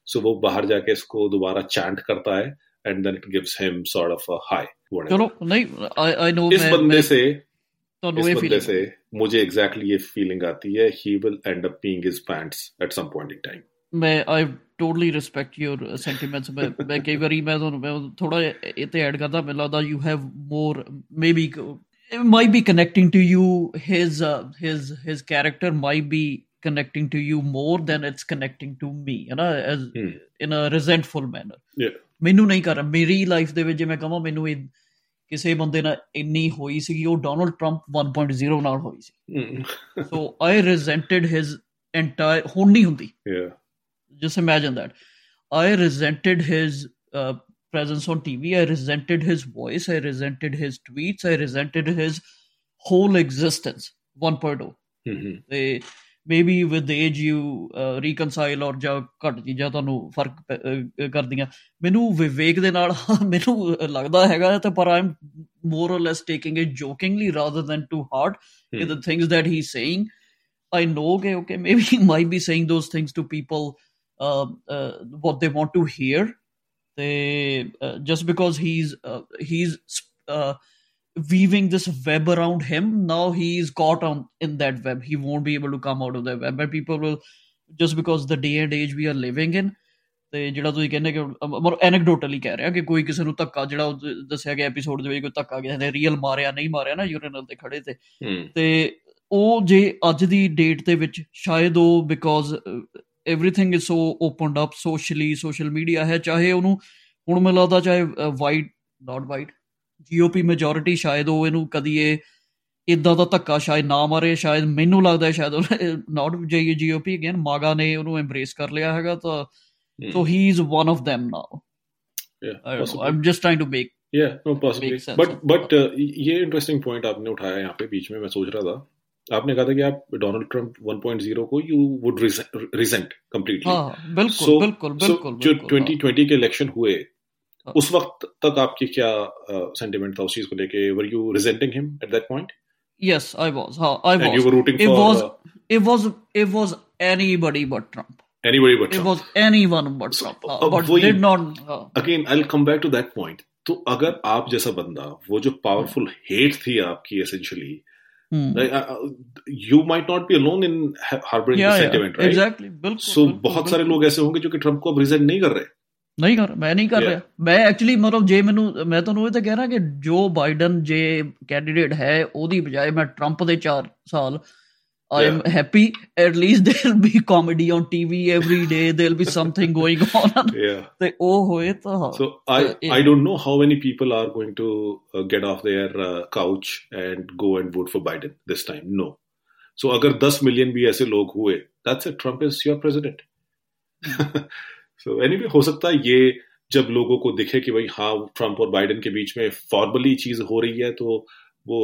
so वो बाहर जाके इसको दोबारा चैंट करता है and then it gives him sort of a high चलो नहीं आई आई नो इस बंदे से तो इस बंदे से मुझे एग्जैक्टली exactly ये फीलिंग आती है he will end up peeing his pants at some point in time ਮੈਂ I totally respect your sentiments ਮੈਂ ਮੈਂ ਕਈ ਵਾਰੀ ਮੈਂ ਤੁਹਾਨੂੰ ਮੈਂ ਥੋੜਾ ਇਹ ਤੇ ਐਡ ਕਰਦਾ ਮੈਨੂੰ ਲੱਗਦਾ you have more maybe it might be connecting to you his uh, his his character might be connecting to you more than it's connecting to me you know as hmm. in a resentful manner yeah ਮੈਨੂੰ ਨਹੀਂ ਕਰ ਮੇਰੀ life ਦੇ ਵਿੱਚ ਜੇ ਮੈਂ ਕਹਾਂ ਮੈਨੂੰ ਇਹ ਕਿਸੇ ਬੰਦੇ ਨਾਲ ਇੰਨੀ ਹੋਈ ਸੀ ਉਹ ਡੋਨਲਡ ਟਰੰਪ 1.0 ਨਾਲ ਹੋਈ ਸੀ ਸੋ ਆਈ ਰਿਜ਼ੈਂਟਡ ਹਿਸ ਐਂਟਾਇਰ ਹੁਣ ਨਹੀਂ ਹੁੰਦੀ ਯਾ just imagine that i resented his uh, presence on tv i resented his voice i resented his tweets i resented his whole existence 1.0 mm-hmm. they maybe with the age you uh, reconcile or ਜਾਂ ਘੱਟ ਚੀਜ਼ਾਂ ਤੁਹਾਨੂੰ ਫਰਕ ਕਰਦੀਆਂ ਮੈਨੂੰ ਵਿਵੇਕ ਦੇ ਨਾਲ ਮੈਨੂੰ ਲੱਗਦਾ ਹੈਗਾ ਤੇ ਪਰ ਆਮ more or less taking it jokingly rather than too hard Hmm. in the things that he's saying i know okay okay maybe he might be saying those things uh, uh, what they want to hear they uh, just because he's uh, he's uh, weaving this web around him now he's caught on in that web he won't be able to come out of that web but people will just because the day and age we are living in ਤੇ ਜਿਹੜਾ ਤੁਸੀਂ ਕਹਿੰਦੇ ਕਿ ਮਰ ਐਨੈਕਡੋਟਲੀ ਕਹਿ ਰਿਹਾ ਕਿ ਕੋਈ ਕਿਸੇ ਨੂੰ ਧੱਕਾ ਜਿਹੜਾ ਦੱਸਿਆ ਗਿਆ ਐਪੀਸੋਡ ਦੇ ਵਿੱਚ ਕੋਈ ਧੱਕਾ ਕਿਸੇ ਨੇ ਰੀਅਲ ਮਾਰਿਆ ਨਹੀਂ ਮਾਰਿਆ ਨਾ ਯੂਰੀਨਲ ਤੇ ਖੜੇ ਤੇ ਤੇ ਉਹ ਜੇ ਅੱਜ ਦੀ ਡੇਟ ਦੇ ਵਿੱਚ ਸ਼ਾਇਦ ਉਹ because Everything is so opened up socially social media है चाहे ਉਹਨੂੰ ਹੁਣ ਮੈਨੂੰ ਲੱਗਦਾ ਚਾਹੇ white not white GOP majority ਸ਼ਾਇਦ ਉਹ ਇਹਨੂੰ ਕਦੀ ਇਹ ਇਦਾਂ ਦਾ ਧੱਕਾ ਸ਼ਾਇਦ ਨਾ ਮਾਰੇ ਸ਼ਾਇਦ ਮੈਨੂੰ ਲੱਗਦਾ ਸ਼ਾਇਦ ਨਾਟ ਜਾਈਏ ਜੀਓਪੀ ਅਗੇਨ ਮਾਗਾ ਨੇ ਉਹਨੂੰ ਐਮਬ੍ਰੇਸ ਕਰ ਲਿਆ ਹੈਗਾ ਤਾਂ so he is one of them now yeah i'm just trying to make yeah no possibly Makes sense. but but uh, ये इंटरेस्टिंग पॉइंट आपने उठाया यहाँ पे बीच में मैं सोच रहा था आपने कहा था कि आप डोनाल्ड ट्रंप 1.0 को यू वुड रिजेंट कंप्लीटली हाँ बिल्कुल So- बिल्कुल so बिल्कुल जो बिल्कुल, हाँ। 2020 के इलेक्शन हुए हाँ। उस वक्त तक आपकी क्या सेंटिमेंट था उस चीज़ को लेके? Were you resenting him at that point yes i was हाँ, i and you were rooting it for was it was it was anybody but trump. Anybody but it was anyone but So, trump हाँ, अब but वही- did not हाँ, again I come back to that point तो अगर आप जैसा बंदा वो जो पावरफुल हेट थी आपकी essentially hmm. You might not be alone in harbouring yeah, yeah, sentiment right exactly बिल्कुल सो बिल्कुल, बहुत सारे बिल्कुल। लोग ऐसे होंगे जो कि ट्रंप को अब रिजेंट नहीं कर रहे ਨਹੀਂ ਕਰ ਮੈਂ ਨਹੀਂ ਕਰ Yeah. ਰਿਹਾ ਮੈਂ ਐਕਚੁਅਲੀ ਮਤਲਬ ਜੇ ਮੈਨੂੰ ਮੈਂ ਤੁਹਾਨੂੰ ਇਹ ਤਾਂ ਕਹਿ ਰਿਹਾ ਕਿ ਜੋ ਬਾਈਡਨ ਜੇ ਕੈਂਡੀਡੇਟ ਹੈ ਉਹਦੀ ਬਜਾਏ ਮੈਂ ਟਰੰਪ ਦੇ 4 ਸਾਲ I am yeah. happy. At least there'll be comedy on TV every day. There'll be something going on. yeah. They, oh, so I, uh. I don't know how many people are going to uh, get off their uh, couch and go and vote for Biden this time. No. So अगर 10 million भी ऐसे लोग हुए that's it. Trump is your president. so anyway, हो सकता है ये जब लोगों को दिखे कि भाई हाँ ट्रंप और बाइडेन के बीच में फॉर्मली चीज़ हो रही है तो वो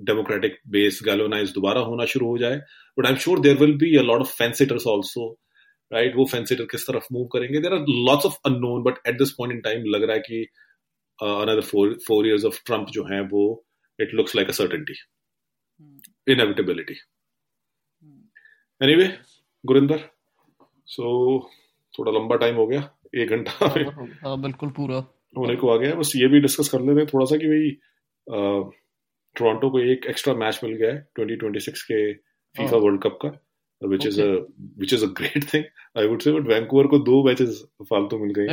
डेमोक्रेटिक बेस गैलोनाइज दोबारा होना शुरू हो जाए। But I am sure there will be a lot of fence sitters also right वो फेंसिटर किस तरफ़ मूव करेंगे? There are lots of unknown but at this point in time लग रहा है कि another four four years of Trump जो है वो it looks like a certainty inevitability anyway Gurinder so थोड़ा लंबा टाइम हो गया एक घंटा हाँ बिल्कुल पूरा। होने को आ गया बस ये भी डिस्कस कर लेते हैं थोड़ा सा कि भाई टोरंटो को एक एक्स्ट्रा मैच मिल गया है 2026 के फीफा। वर्ल्ड कप का which is which is a great thing I would say but Vancouver को दो मैचेस फालतू मिल गए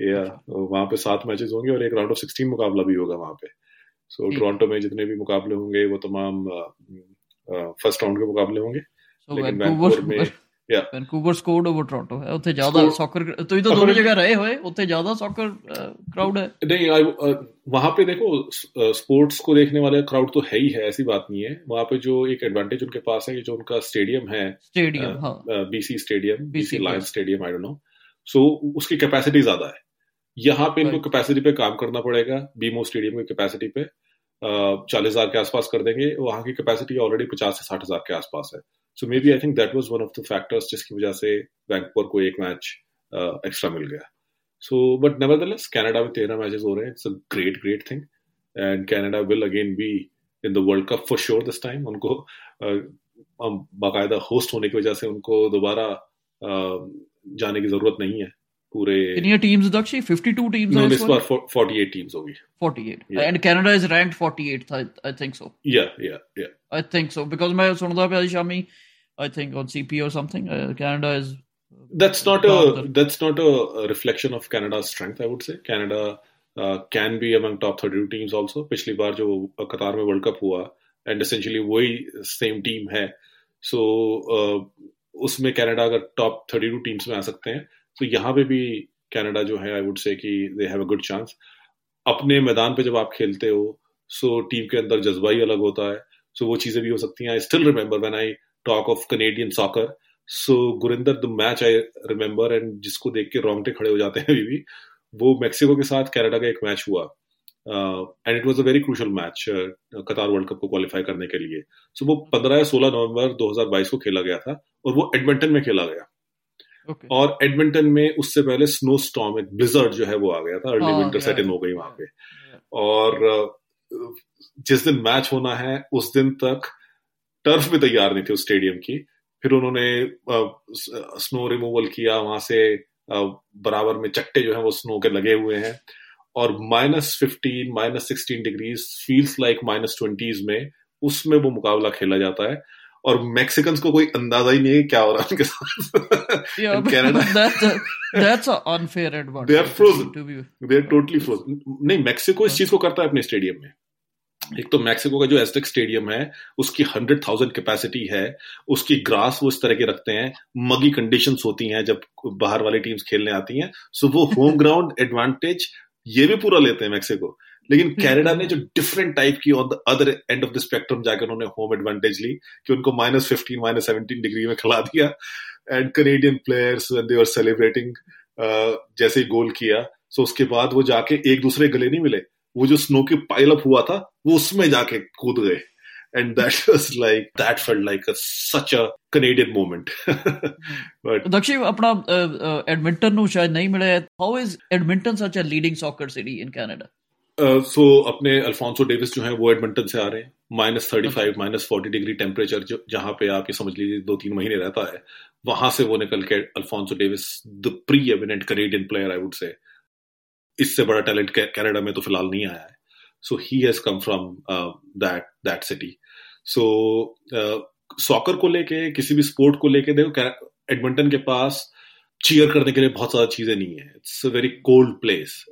या वहाँ पे सात मैचेस होंगे और एक राउंड ऑफ़ 16 मुकाबला भी होगा वहाँ पे। सो। टोरंटो में जितने भी मुकाबले होंगे वो तमाम फ़र्स्ट राउंड के मुकाबले होंगे। लेकिन वैंकूवर में वैंकूवर या ਵੈਨਕੂਵਰ ਸਕੋਰਡ ਓਵਰ ਟੋਰਾਂਟੋ ਹੈ ਉੱਥੇ ਜ਼ਿਆਦਾ Scored- ਸੌਕਰ ਤੁਸੀਂ ਤਾਂ ਦੋਨੋਂ According- ਜਗ੍ਹਾ ਰਹੇ ਹੋਏ ਉੱਥੇ ਜ਼ਿਆਦਾ ਸੌਕਰ ਕਰਾਊਡ ਹੈ नहीं आई वहां पे देखो स्पोर्ट्स को देखने वाले क्राउड तो है ही है ऐसी बात नहीं है वहां पे जो एक एडवांटेज उनके पास है कि जो उनका स्टेडियम है ਸਟੇਡੀਅਮ ਹਾਂ BC stadium BC BC Lions yes. Stadium I don't know so उसकी कैपेसिटी ज्यादा है यहाँ पे इनको Right. कैपेसिटी पे काम करना पड़ेगा बीमो स्टेडियम की कैपेसिटी पे चालीस हजार के आसपास कर देंगे वहां की कैपेसिटी ऑलरेडी पचास से साठ हजार के आसपास है So maybe I think that was one of the factors जिसकी वजह से वैंकूवर को एक मैच एक्स्ट्रा uh, मिल गया। सो बट नवर दस कैनेडा में तेरह मैचेस हो रहे हैं। It's a great great thing and Canada will again be in the world cup for sure this time उनको uh, बाकायदा होस्ट होने की वजह से उनको दोबारा uh, जाने की ज़रूरत नहीं है। पूरे कितनी टीम्स दक्षी 52 इस बार 48 टीम्स होगी। And Canada is ranked 48th I think so या या या आई थिंक सो बिकॉज़ मैं सुन रहा था शामी I think on CP or something uh, Canada is that's not a Rather. that's not a, a reflection of Canada's strength. I would say Canada uh, can be among top 32 teams also. पिछली बार जो Qatar में world cup हुआ and essentially वही same team है so uh, उसमें Canada अगर top 32 teams में आ सकते हैं तो यहाँ पे भी कनाडा जो है आई वुड से कि they have a good chance अपने मैदान पे जब आप खेलते हो सो टीम के अंदर जज्बा ही अलग होता है सो वो चीज़ें भी हो सकती हैं I still remember when I talk of Canadian soccer so Gurinder the match I remember and जिसको देख के रोंगटे खड़े हो जाते हैं अभी भी वो मैक्सिको के साथ कनाडा का एक मैच हुआ। And it was a very crucial match Qatar world cup को क्वालिफाई करने के लिए। सो so, वो 15 या 16 नवंबर 2022 को खेला गया था और वो एडमिंटन में खेला गया। Okay. और एडमिंटन में उससे पहले स्नो स्टॉम एक ब्लिजर्ड जो है वो आ गया था। अर्ली विंटर सेट इन हो गई वहाँ पे। Yeah. और uh, जिस दिन मैच होना है उस दिन तक टर्फ भी तैयार नहीं थी उस स्टेडियम की। फिर उन्होंने स्नो रिमूवल किया वहाँ से बराबर में चट्टे जो है वो स्नो के लगे हुए हैं। और minus fifteen minus sixteen degrees feels like minus twenties में उसमें वो मुकाबला खेला जाता है। और मैक्सिकन को कोई अंदाज़ा ही नहीं है क्या हो रहा है उनके साथ। नहीं मैक्सिको इस चीज़ को करता है अपने स्टेडियम में। एक तो मैक्सिको का जो एस्टेक स्टेडियम है, उसकी हंड्रेड थाउज़ेंड कैपेसिटी है, उसकी ग्रास वो इस तरह के रखते हैं मगी कंडीशंस होती हैं जब बाहर वाली टीम्स खेलने आती हैं सो वो होम ग्राउंड एडवांटेज ये भी पूरा लेते हैं मैक्सिको लेकिन कैनेडा ने जो डिफरेंट टाइप की on the other end of the spectrum जाकर उन्होंने होम एडवांटेज ली, कि उनको minus fifteen minus seventeen degree में खिला दिया and Canadian players they are celebrating जैसे ही गोल किया सो so उसके बाद वो जाके एक दूसरे गले नहीं मिले। वो जो स्नो के पाइल अप हुआ था वो उसमें जाके कूद गए। And that was like that felt like a, such a Canadian moment. but Dakshi, अपना एडमिंटन नु शायद नहीं मिला How is Edmonton such a leading soccer city in Canada? So uh, so, अपने अल्फोंसो डेविस जो है वो एडमिंटन से आ रहे हैं। Minus thirty five minus forty degree temperature जो जहाँ पे आप ये समझ लीजिए दो तीन महीने रहता है वहाँ से वो निकल के Alphonso Davies the preeminent Canadian player I would say इससे बड़ा टैलेंट कनाडा में तो फ़िलहाल नहीं आया है। So he has come from that that city so soccer को लेके किसी भी स्पोर्ट को लेके देखो एडमिंटन के पास चीयर करने के लिए बहुत ज़्यादा चीज़ें नहीं है। It's a very cold place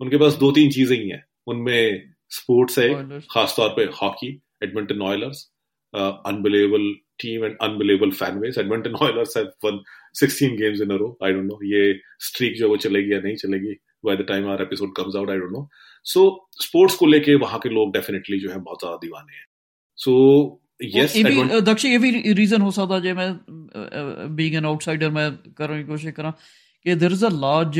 उनके पास दो तीन चीज़ें ही हैं। उनमें स्पोर्ट्स है खासतौर पे hockey Edmonton Oilers unbelievable team and unbelievable fan base Edmonton Oilers have won 16 games in a row I don't know ये स्ट्रीक जो वो चलेगी या नहीं चलेगी। by the time our episode comes out I don't know so sports को लेके वहां के लोग डेफिनेटली जो है बहुत ज्यादा दीवाने हैं सो यस दक्ष ये भी रीजन हो सकता जे मैं बीइंग एन आउटसाइडर मैं करने की कोशिश करा कि देयर इज अ लार्ज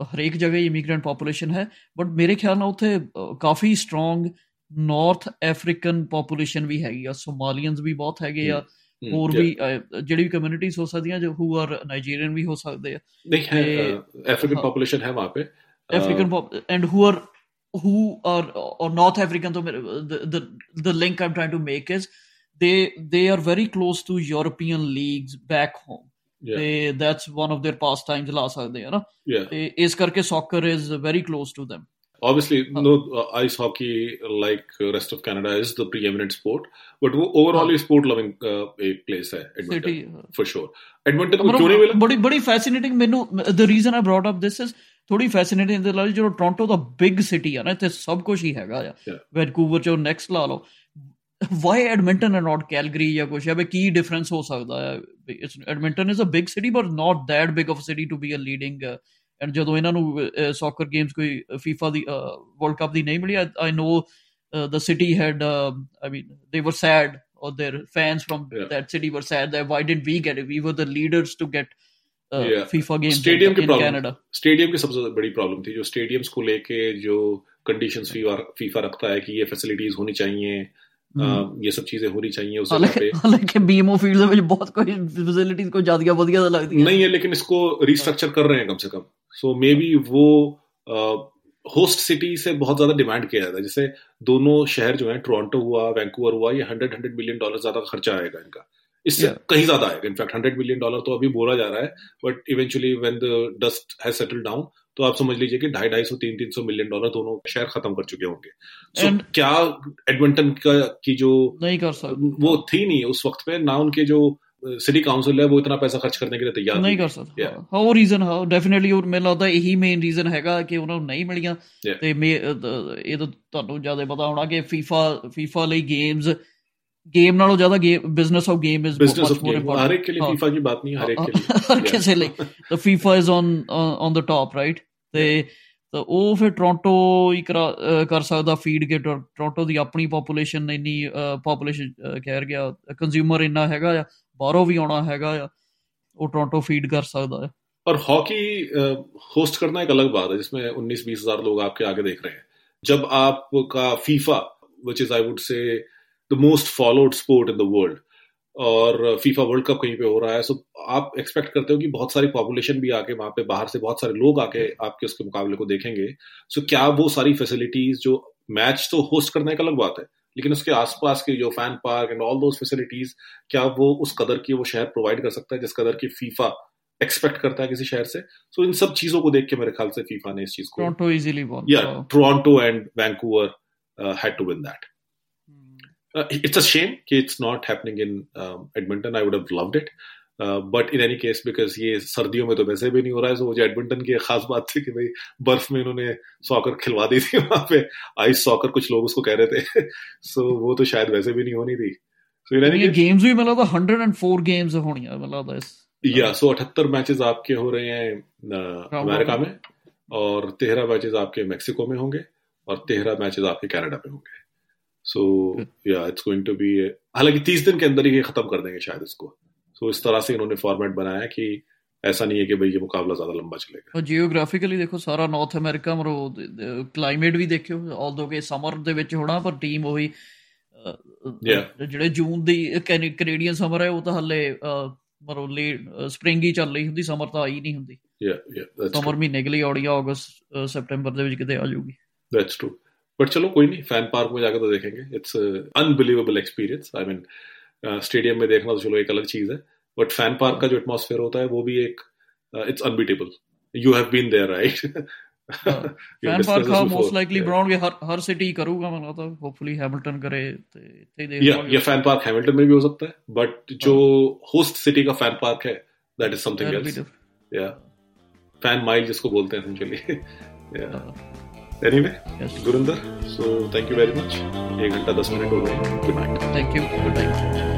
ਹਰੇਕ ਜਗ੍ਹਾ ਇਮੀਗ੍ਰੈਂਟ ਪੋਪੂਲੇਸ਼ਨ ਹੈ ਬਟ ਮੇਰੇ ਖਿਆਲ ਨਾਲ ਉੱਥੇ ਕਾਫੀ ਸਟਰੋਂਗ ਨਾਰਥ ਅਫਰੀਕਨ ਪੋਪੂਲੇਸ਼ਨ ਵੀ ਹੈਗੀ ਆ ਸੋਮਾਲੀਅਨਸ ਵੀ ਬਹੁਤ ਹੈਗੇ ਆ ਹੋਰ ਵੀ ਜਿਹੜੀ ਵੀ ਕਮਿਊਨਿਟੀਜ਼ ਹੋ ਸਕਦੀਆਂ ਜੋ ਹੂ ਆਰ ਨਾਈਜੀਰੀਅਨ ਵੀ ਹੋ ਸਕਦੇ ਆ ਨਹੀਂ ਹੈ ਅਫਰੀਕਨ ਪੋਪੂਲੇਸ਼ਨ ਹੈ ਵਹਾਂ पे African and who are who are or north african the, the the link i'm trying to make is they they are very close to european leagues back home ਤੇ that's one of their pastimes ਲਾ ਸਕਦੇ ਆ ਨਾ ਤੇ ਇਸ ਕਰਕੇ soccer is very close to them obviously no uh, ice hockey like uh, rest of canada is the preeminent sport but वो overall ही sport loving uh, एक place है edmonton City, for sure edmonton को क्यों नहीं मिला बड़ी बड़ी fascinating ਮੈਨੂੰ the reason i brought up this is ਥੋੜੀ ਫੈਸੀਨੇਟਿੰਗ ਦੇ ਲਈ ਜਦੋਂ ਟੋਰਾਂਟੋ ਦਾ ਬਿਗ ਸਿਟੀ ਆ ਨਾ ਇੱਥੇ ਸਭ ਕੁਝ ਹੀ ਹੈਗਾ ਆ ਵੈਨਕੂਵਰ ਚੋਂ ਨੈਕਸਟ ਲਾ ਲਓ why Edmonton and not Calgary ਜਾਂ ਕੁਝ ਹੈ ਬਈ ਕੀ ਡਿਫਰੈਂਸ ਹੋ ਸਕਦਾ ਹੈ it's Edmonton is a big city but not that big of city to be a leading and ਜਦੋਂ ਇਹਨਾਂ ਨੂੰ ਸੌਕਰ ਗੇਮਸ ਕੋਈ ਫੀਫਾ ਦੀ ਵਰਲਡ ਕੱਪ ਦੀ ਨਹੀਂ ਮਿਲੀ I know the city had uh, i mean they were sad or their fans from yeah. that city were sad that why didn't we get it we were the leaders to get uh, yeah. FIFA games stadium in, in Canada stadium की सबसे बड़ी problem थी जो stadiums को लेके जो conditions FIFA FIFA रखता है कि ये फैसिलिटीज होनी चाहिए ये सब चीजें होनी चाहिए उस जगह पे हालांकि बीएमओ फील्ड में बहुत कोई फैसिलिटीज को ज्यादा बढ़िया लगती है नहीं है लेकिन इसको रिस्ट्रक्चर कर रहे हैं कम से कम सो मे बी वो होस्ट uh, सिटी से बहुत ज़्यादा डिमांड किया जाता है। जैसे दोनों शहर जो है टोरंटो हुआ वैंकूवर हुआ ये हंड्रेड हंड्रेड मिलियन डॉलर ज़्यादा खर्चा आएगा इनका। इससे yeah. कहीं ज़्यादा आएगा। इनफैक्ट हंड्रेड मिलियन डॉलर तो अभी बोला जा रहा है but eventually when the dust has settle down तो आप समझ लीजिए कि ढाई ढाई सौ तीन तीन सौ मिलियन डॉलर दोनों शहर खत्म कर चुके होंगे। So, क्या एडमिंटन का की जो नहीं कर सकते। वो थी नहीं उस वक्त पे ना उनके जो सिटी काउंसिल है वो इतना पैसा खर्च करने के लिए तैयार नहीं कर ਸਕਦਾ ਹਾਂ ਉਹ ਰੀਜ਼ਨ ਹਾਂ ਡੈਫੀਨਿਟਲੀ ਉਹ ਮੈਨੂੰ ਲੱਗਦਾ ਇਹੀ ਮੇਨ ਰੀਜ਼ਨ ਹੈਗਾ ਕਿ ਉਹਨਾਂ ਨੂੰ ਨਹੀਂ ਮਿਲੀਆਂ ਤੇ ਇਹ ਤਾਂ ਤੁਹਾਨੂੰ ਜ਼ਿਆਦਾ ਪਤਾ ਹੋਣਾ ਕਿ FIFA FIFA ਲਈ ਗੇਮਸ ਗੇਮ ਨਾਲੋਂ ਜ਼ਿਆਦਾ business of game is much more important ਹਰ ਇੱਕ ਲਈ FIFA ਦੀ ਬਾਤ ਨਹੀਂ ਹਰ ਇੱਕ ਲਈ ਕਿਸੇ ਲਈ ਤਾਂ FIFA is on on the top right ਤੇ ਤਾਂ ਉਹ ਫਿਰ ਟੋਰਾਂਟੋ ਹੀ ਕਰ ਸਕਦਾ ਫੀਡ ਕੇ ਟੋਰਾਂਟੋ ਦੀ ਆਪਣੀ ਪੋਪੂਲੇਸ਼ਨ ਇੰਨੀ ਪੋਪੂਲੇਸ਼ਨ ਕਹਿ ਗਿਆ ਕੰਜ਼ਿਊਮਰ ਇੰਨਾ ਹੈਗਾ ਆ ਬਾਹਰੋਂ ਵੀ ਆਉਣਾ ਹੈਗਾ ਆ वो टोरंटो फीड कर सकता है और हॉकी होस्ट करना एक अलग बात है जिसमें 19 बीस हजार लोग आपके आगे देख रहे हैं जब आपका FIFA which is I would say the most followed sport in the world और फीफा वर्ल्ड कप कहीं पे हो रहा है सो आप एक्सपेक्ट करते हो कि बहुत सारी पॉपुलेशन भी आके वहां पे बाहर से बहुत सारे लोग आके आपके उसके मुकाबले को देखेंगे सो क्या वो सारी फैसिलिटीज जो मैच तो होस्ट करने का अलग बात है लेकिन उसके आसपास के जो fan park and all those facilities क्या वो उस कदर की वो शहर प्रोवाइड कर सकता है जिस कदर की फीफा एक्सपेक्ट करता है किसी शहर से? सो so, इन सब चीज़ों को देख के मेरे ख्याल से फीफा ने इस चीज़ को टोरंटो इजीली या Toronto and Vancouver had to win that it's a shame कि it's not happening in Edmonton I would have loved have loved in any case because ये सर्दियों में तो वैसे भी नहीं हो रहा है, वो जो एडमिंटन की खास बात थी कि भाई बर्फ़ में इन्होंने सॉकर खिलवा दी थी वहाँ पे। आइस सॉकर कुछ लोग उसको कह रहे थे। सो so, वो तो शायद वैसे भी नहीं होनी थी। So, in ये गेम्स भी मतलब 104 गेम्स होनी है मतलब इस या सो अठहत्तर मैचेस आपके हो रहे हैं अमेरिका में और तेरह मैचेस आपके मेक्सिको में होंगे और तेरह मैचेस आपके कनाडा में होंगे। सो या इट्स गोइंग टू बी हालाँकि तीस दिन के अंदर ही खत्म कर देंगे शायद इसको। सो so, इस तरह से इन्होंने फॉर्मेट बनाया कि ऐसा नहीं है कि भाई ये मुकाबला ज्यादा लंबा चलेगा और जियोग्राफिकली देखो सारा ਨਾਰਥ ਅਮਰੀਕਾ ਮਰੋ ਕਲਾਈਮੇਟ ਵੀ ਦੇਖਿਓ ਆਲਦੋ ਕਿ ਸਮਰ ਦੇ ਵਿੱਚ ਹੋਣਾ ਪਰ ਟੀਮ ਉਹੀ ਜਿਹੜੇ ਜੂਨ ਦੀ ਕੈਨੇਡੀਅਨ ਸਮਰ ਹੈ ਉਹ ਤਾਂ ਹੱਲੇ ਮਰੋ ਲੇਟ ਸਪ੍ਰਿੰਗ ਹੀ ਚੱਲ ਰਹੀ ਹੁੰਦੀ ਸਮਰ ਤਾਂ ਆਈ ਨਹੀਂ ਹੁੰਦੀ ਯਾ ਯਾ ਸਮਰ ਮਹੀਨੇ ਕੇ ਲਈ ਆਉਣੀ ਆ ਅਗਸਤ ਸਪਟੈਂਬਰ ਦੇ ਵਿੱਚ ਕਿਤੇ ਆ ਜਾਊਗੀ ਦੈਟਸ ਟਰੂ बट चलो कोई नहीं फैन पार्क में जाकर तो देखेंगे it's unbelievable experience I mean stadium में देखना तो चलो एक अलग चीज़ है। बट फ़ैन पार्क का जो एटमोसफेयर होता है वो भी एक it's unbeatable you have been there right fan park का मोस्ट लाइकली ब्राउन के हर हर सिटी करूँगा मैं तो होपफुली हैमिल्टन करे तो इतने देख या ये फ़ैन पार्क हैमिल्टन में भी हो सकता है बट जो होस्ट सिटी का फ़ैन पार्क है दैट इज़ समथिंग एल्स या फ़ैन माइल जिसको बोलते हैं एसेंशियली या anyway Gurinder so thank you very much एक घंटा दस मिनट हो गए। Good night thank you good night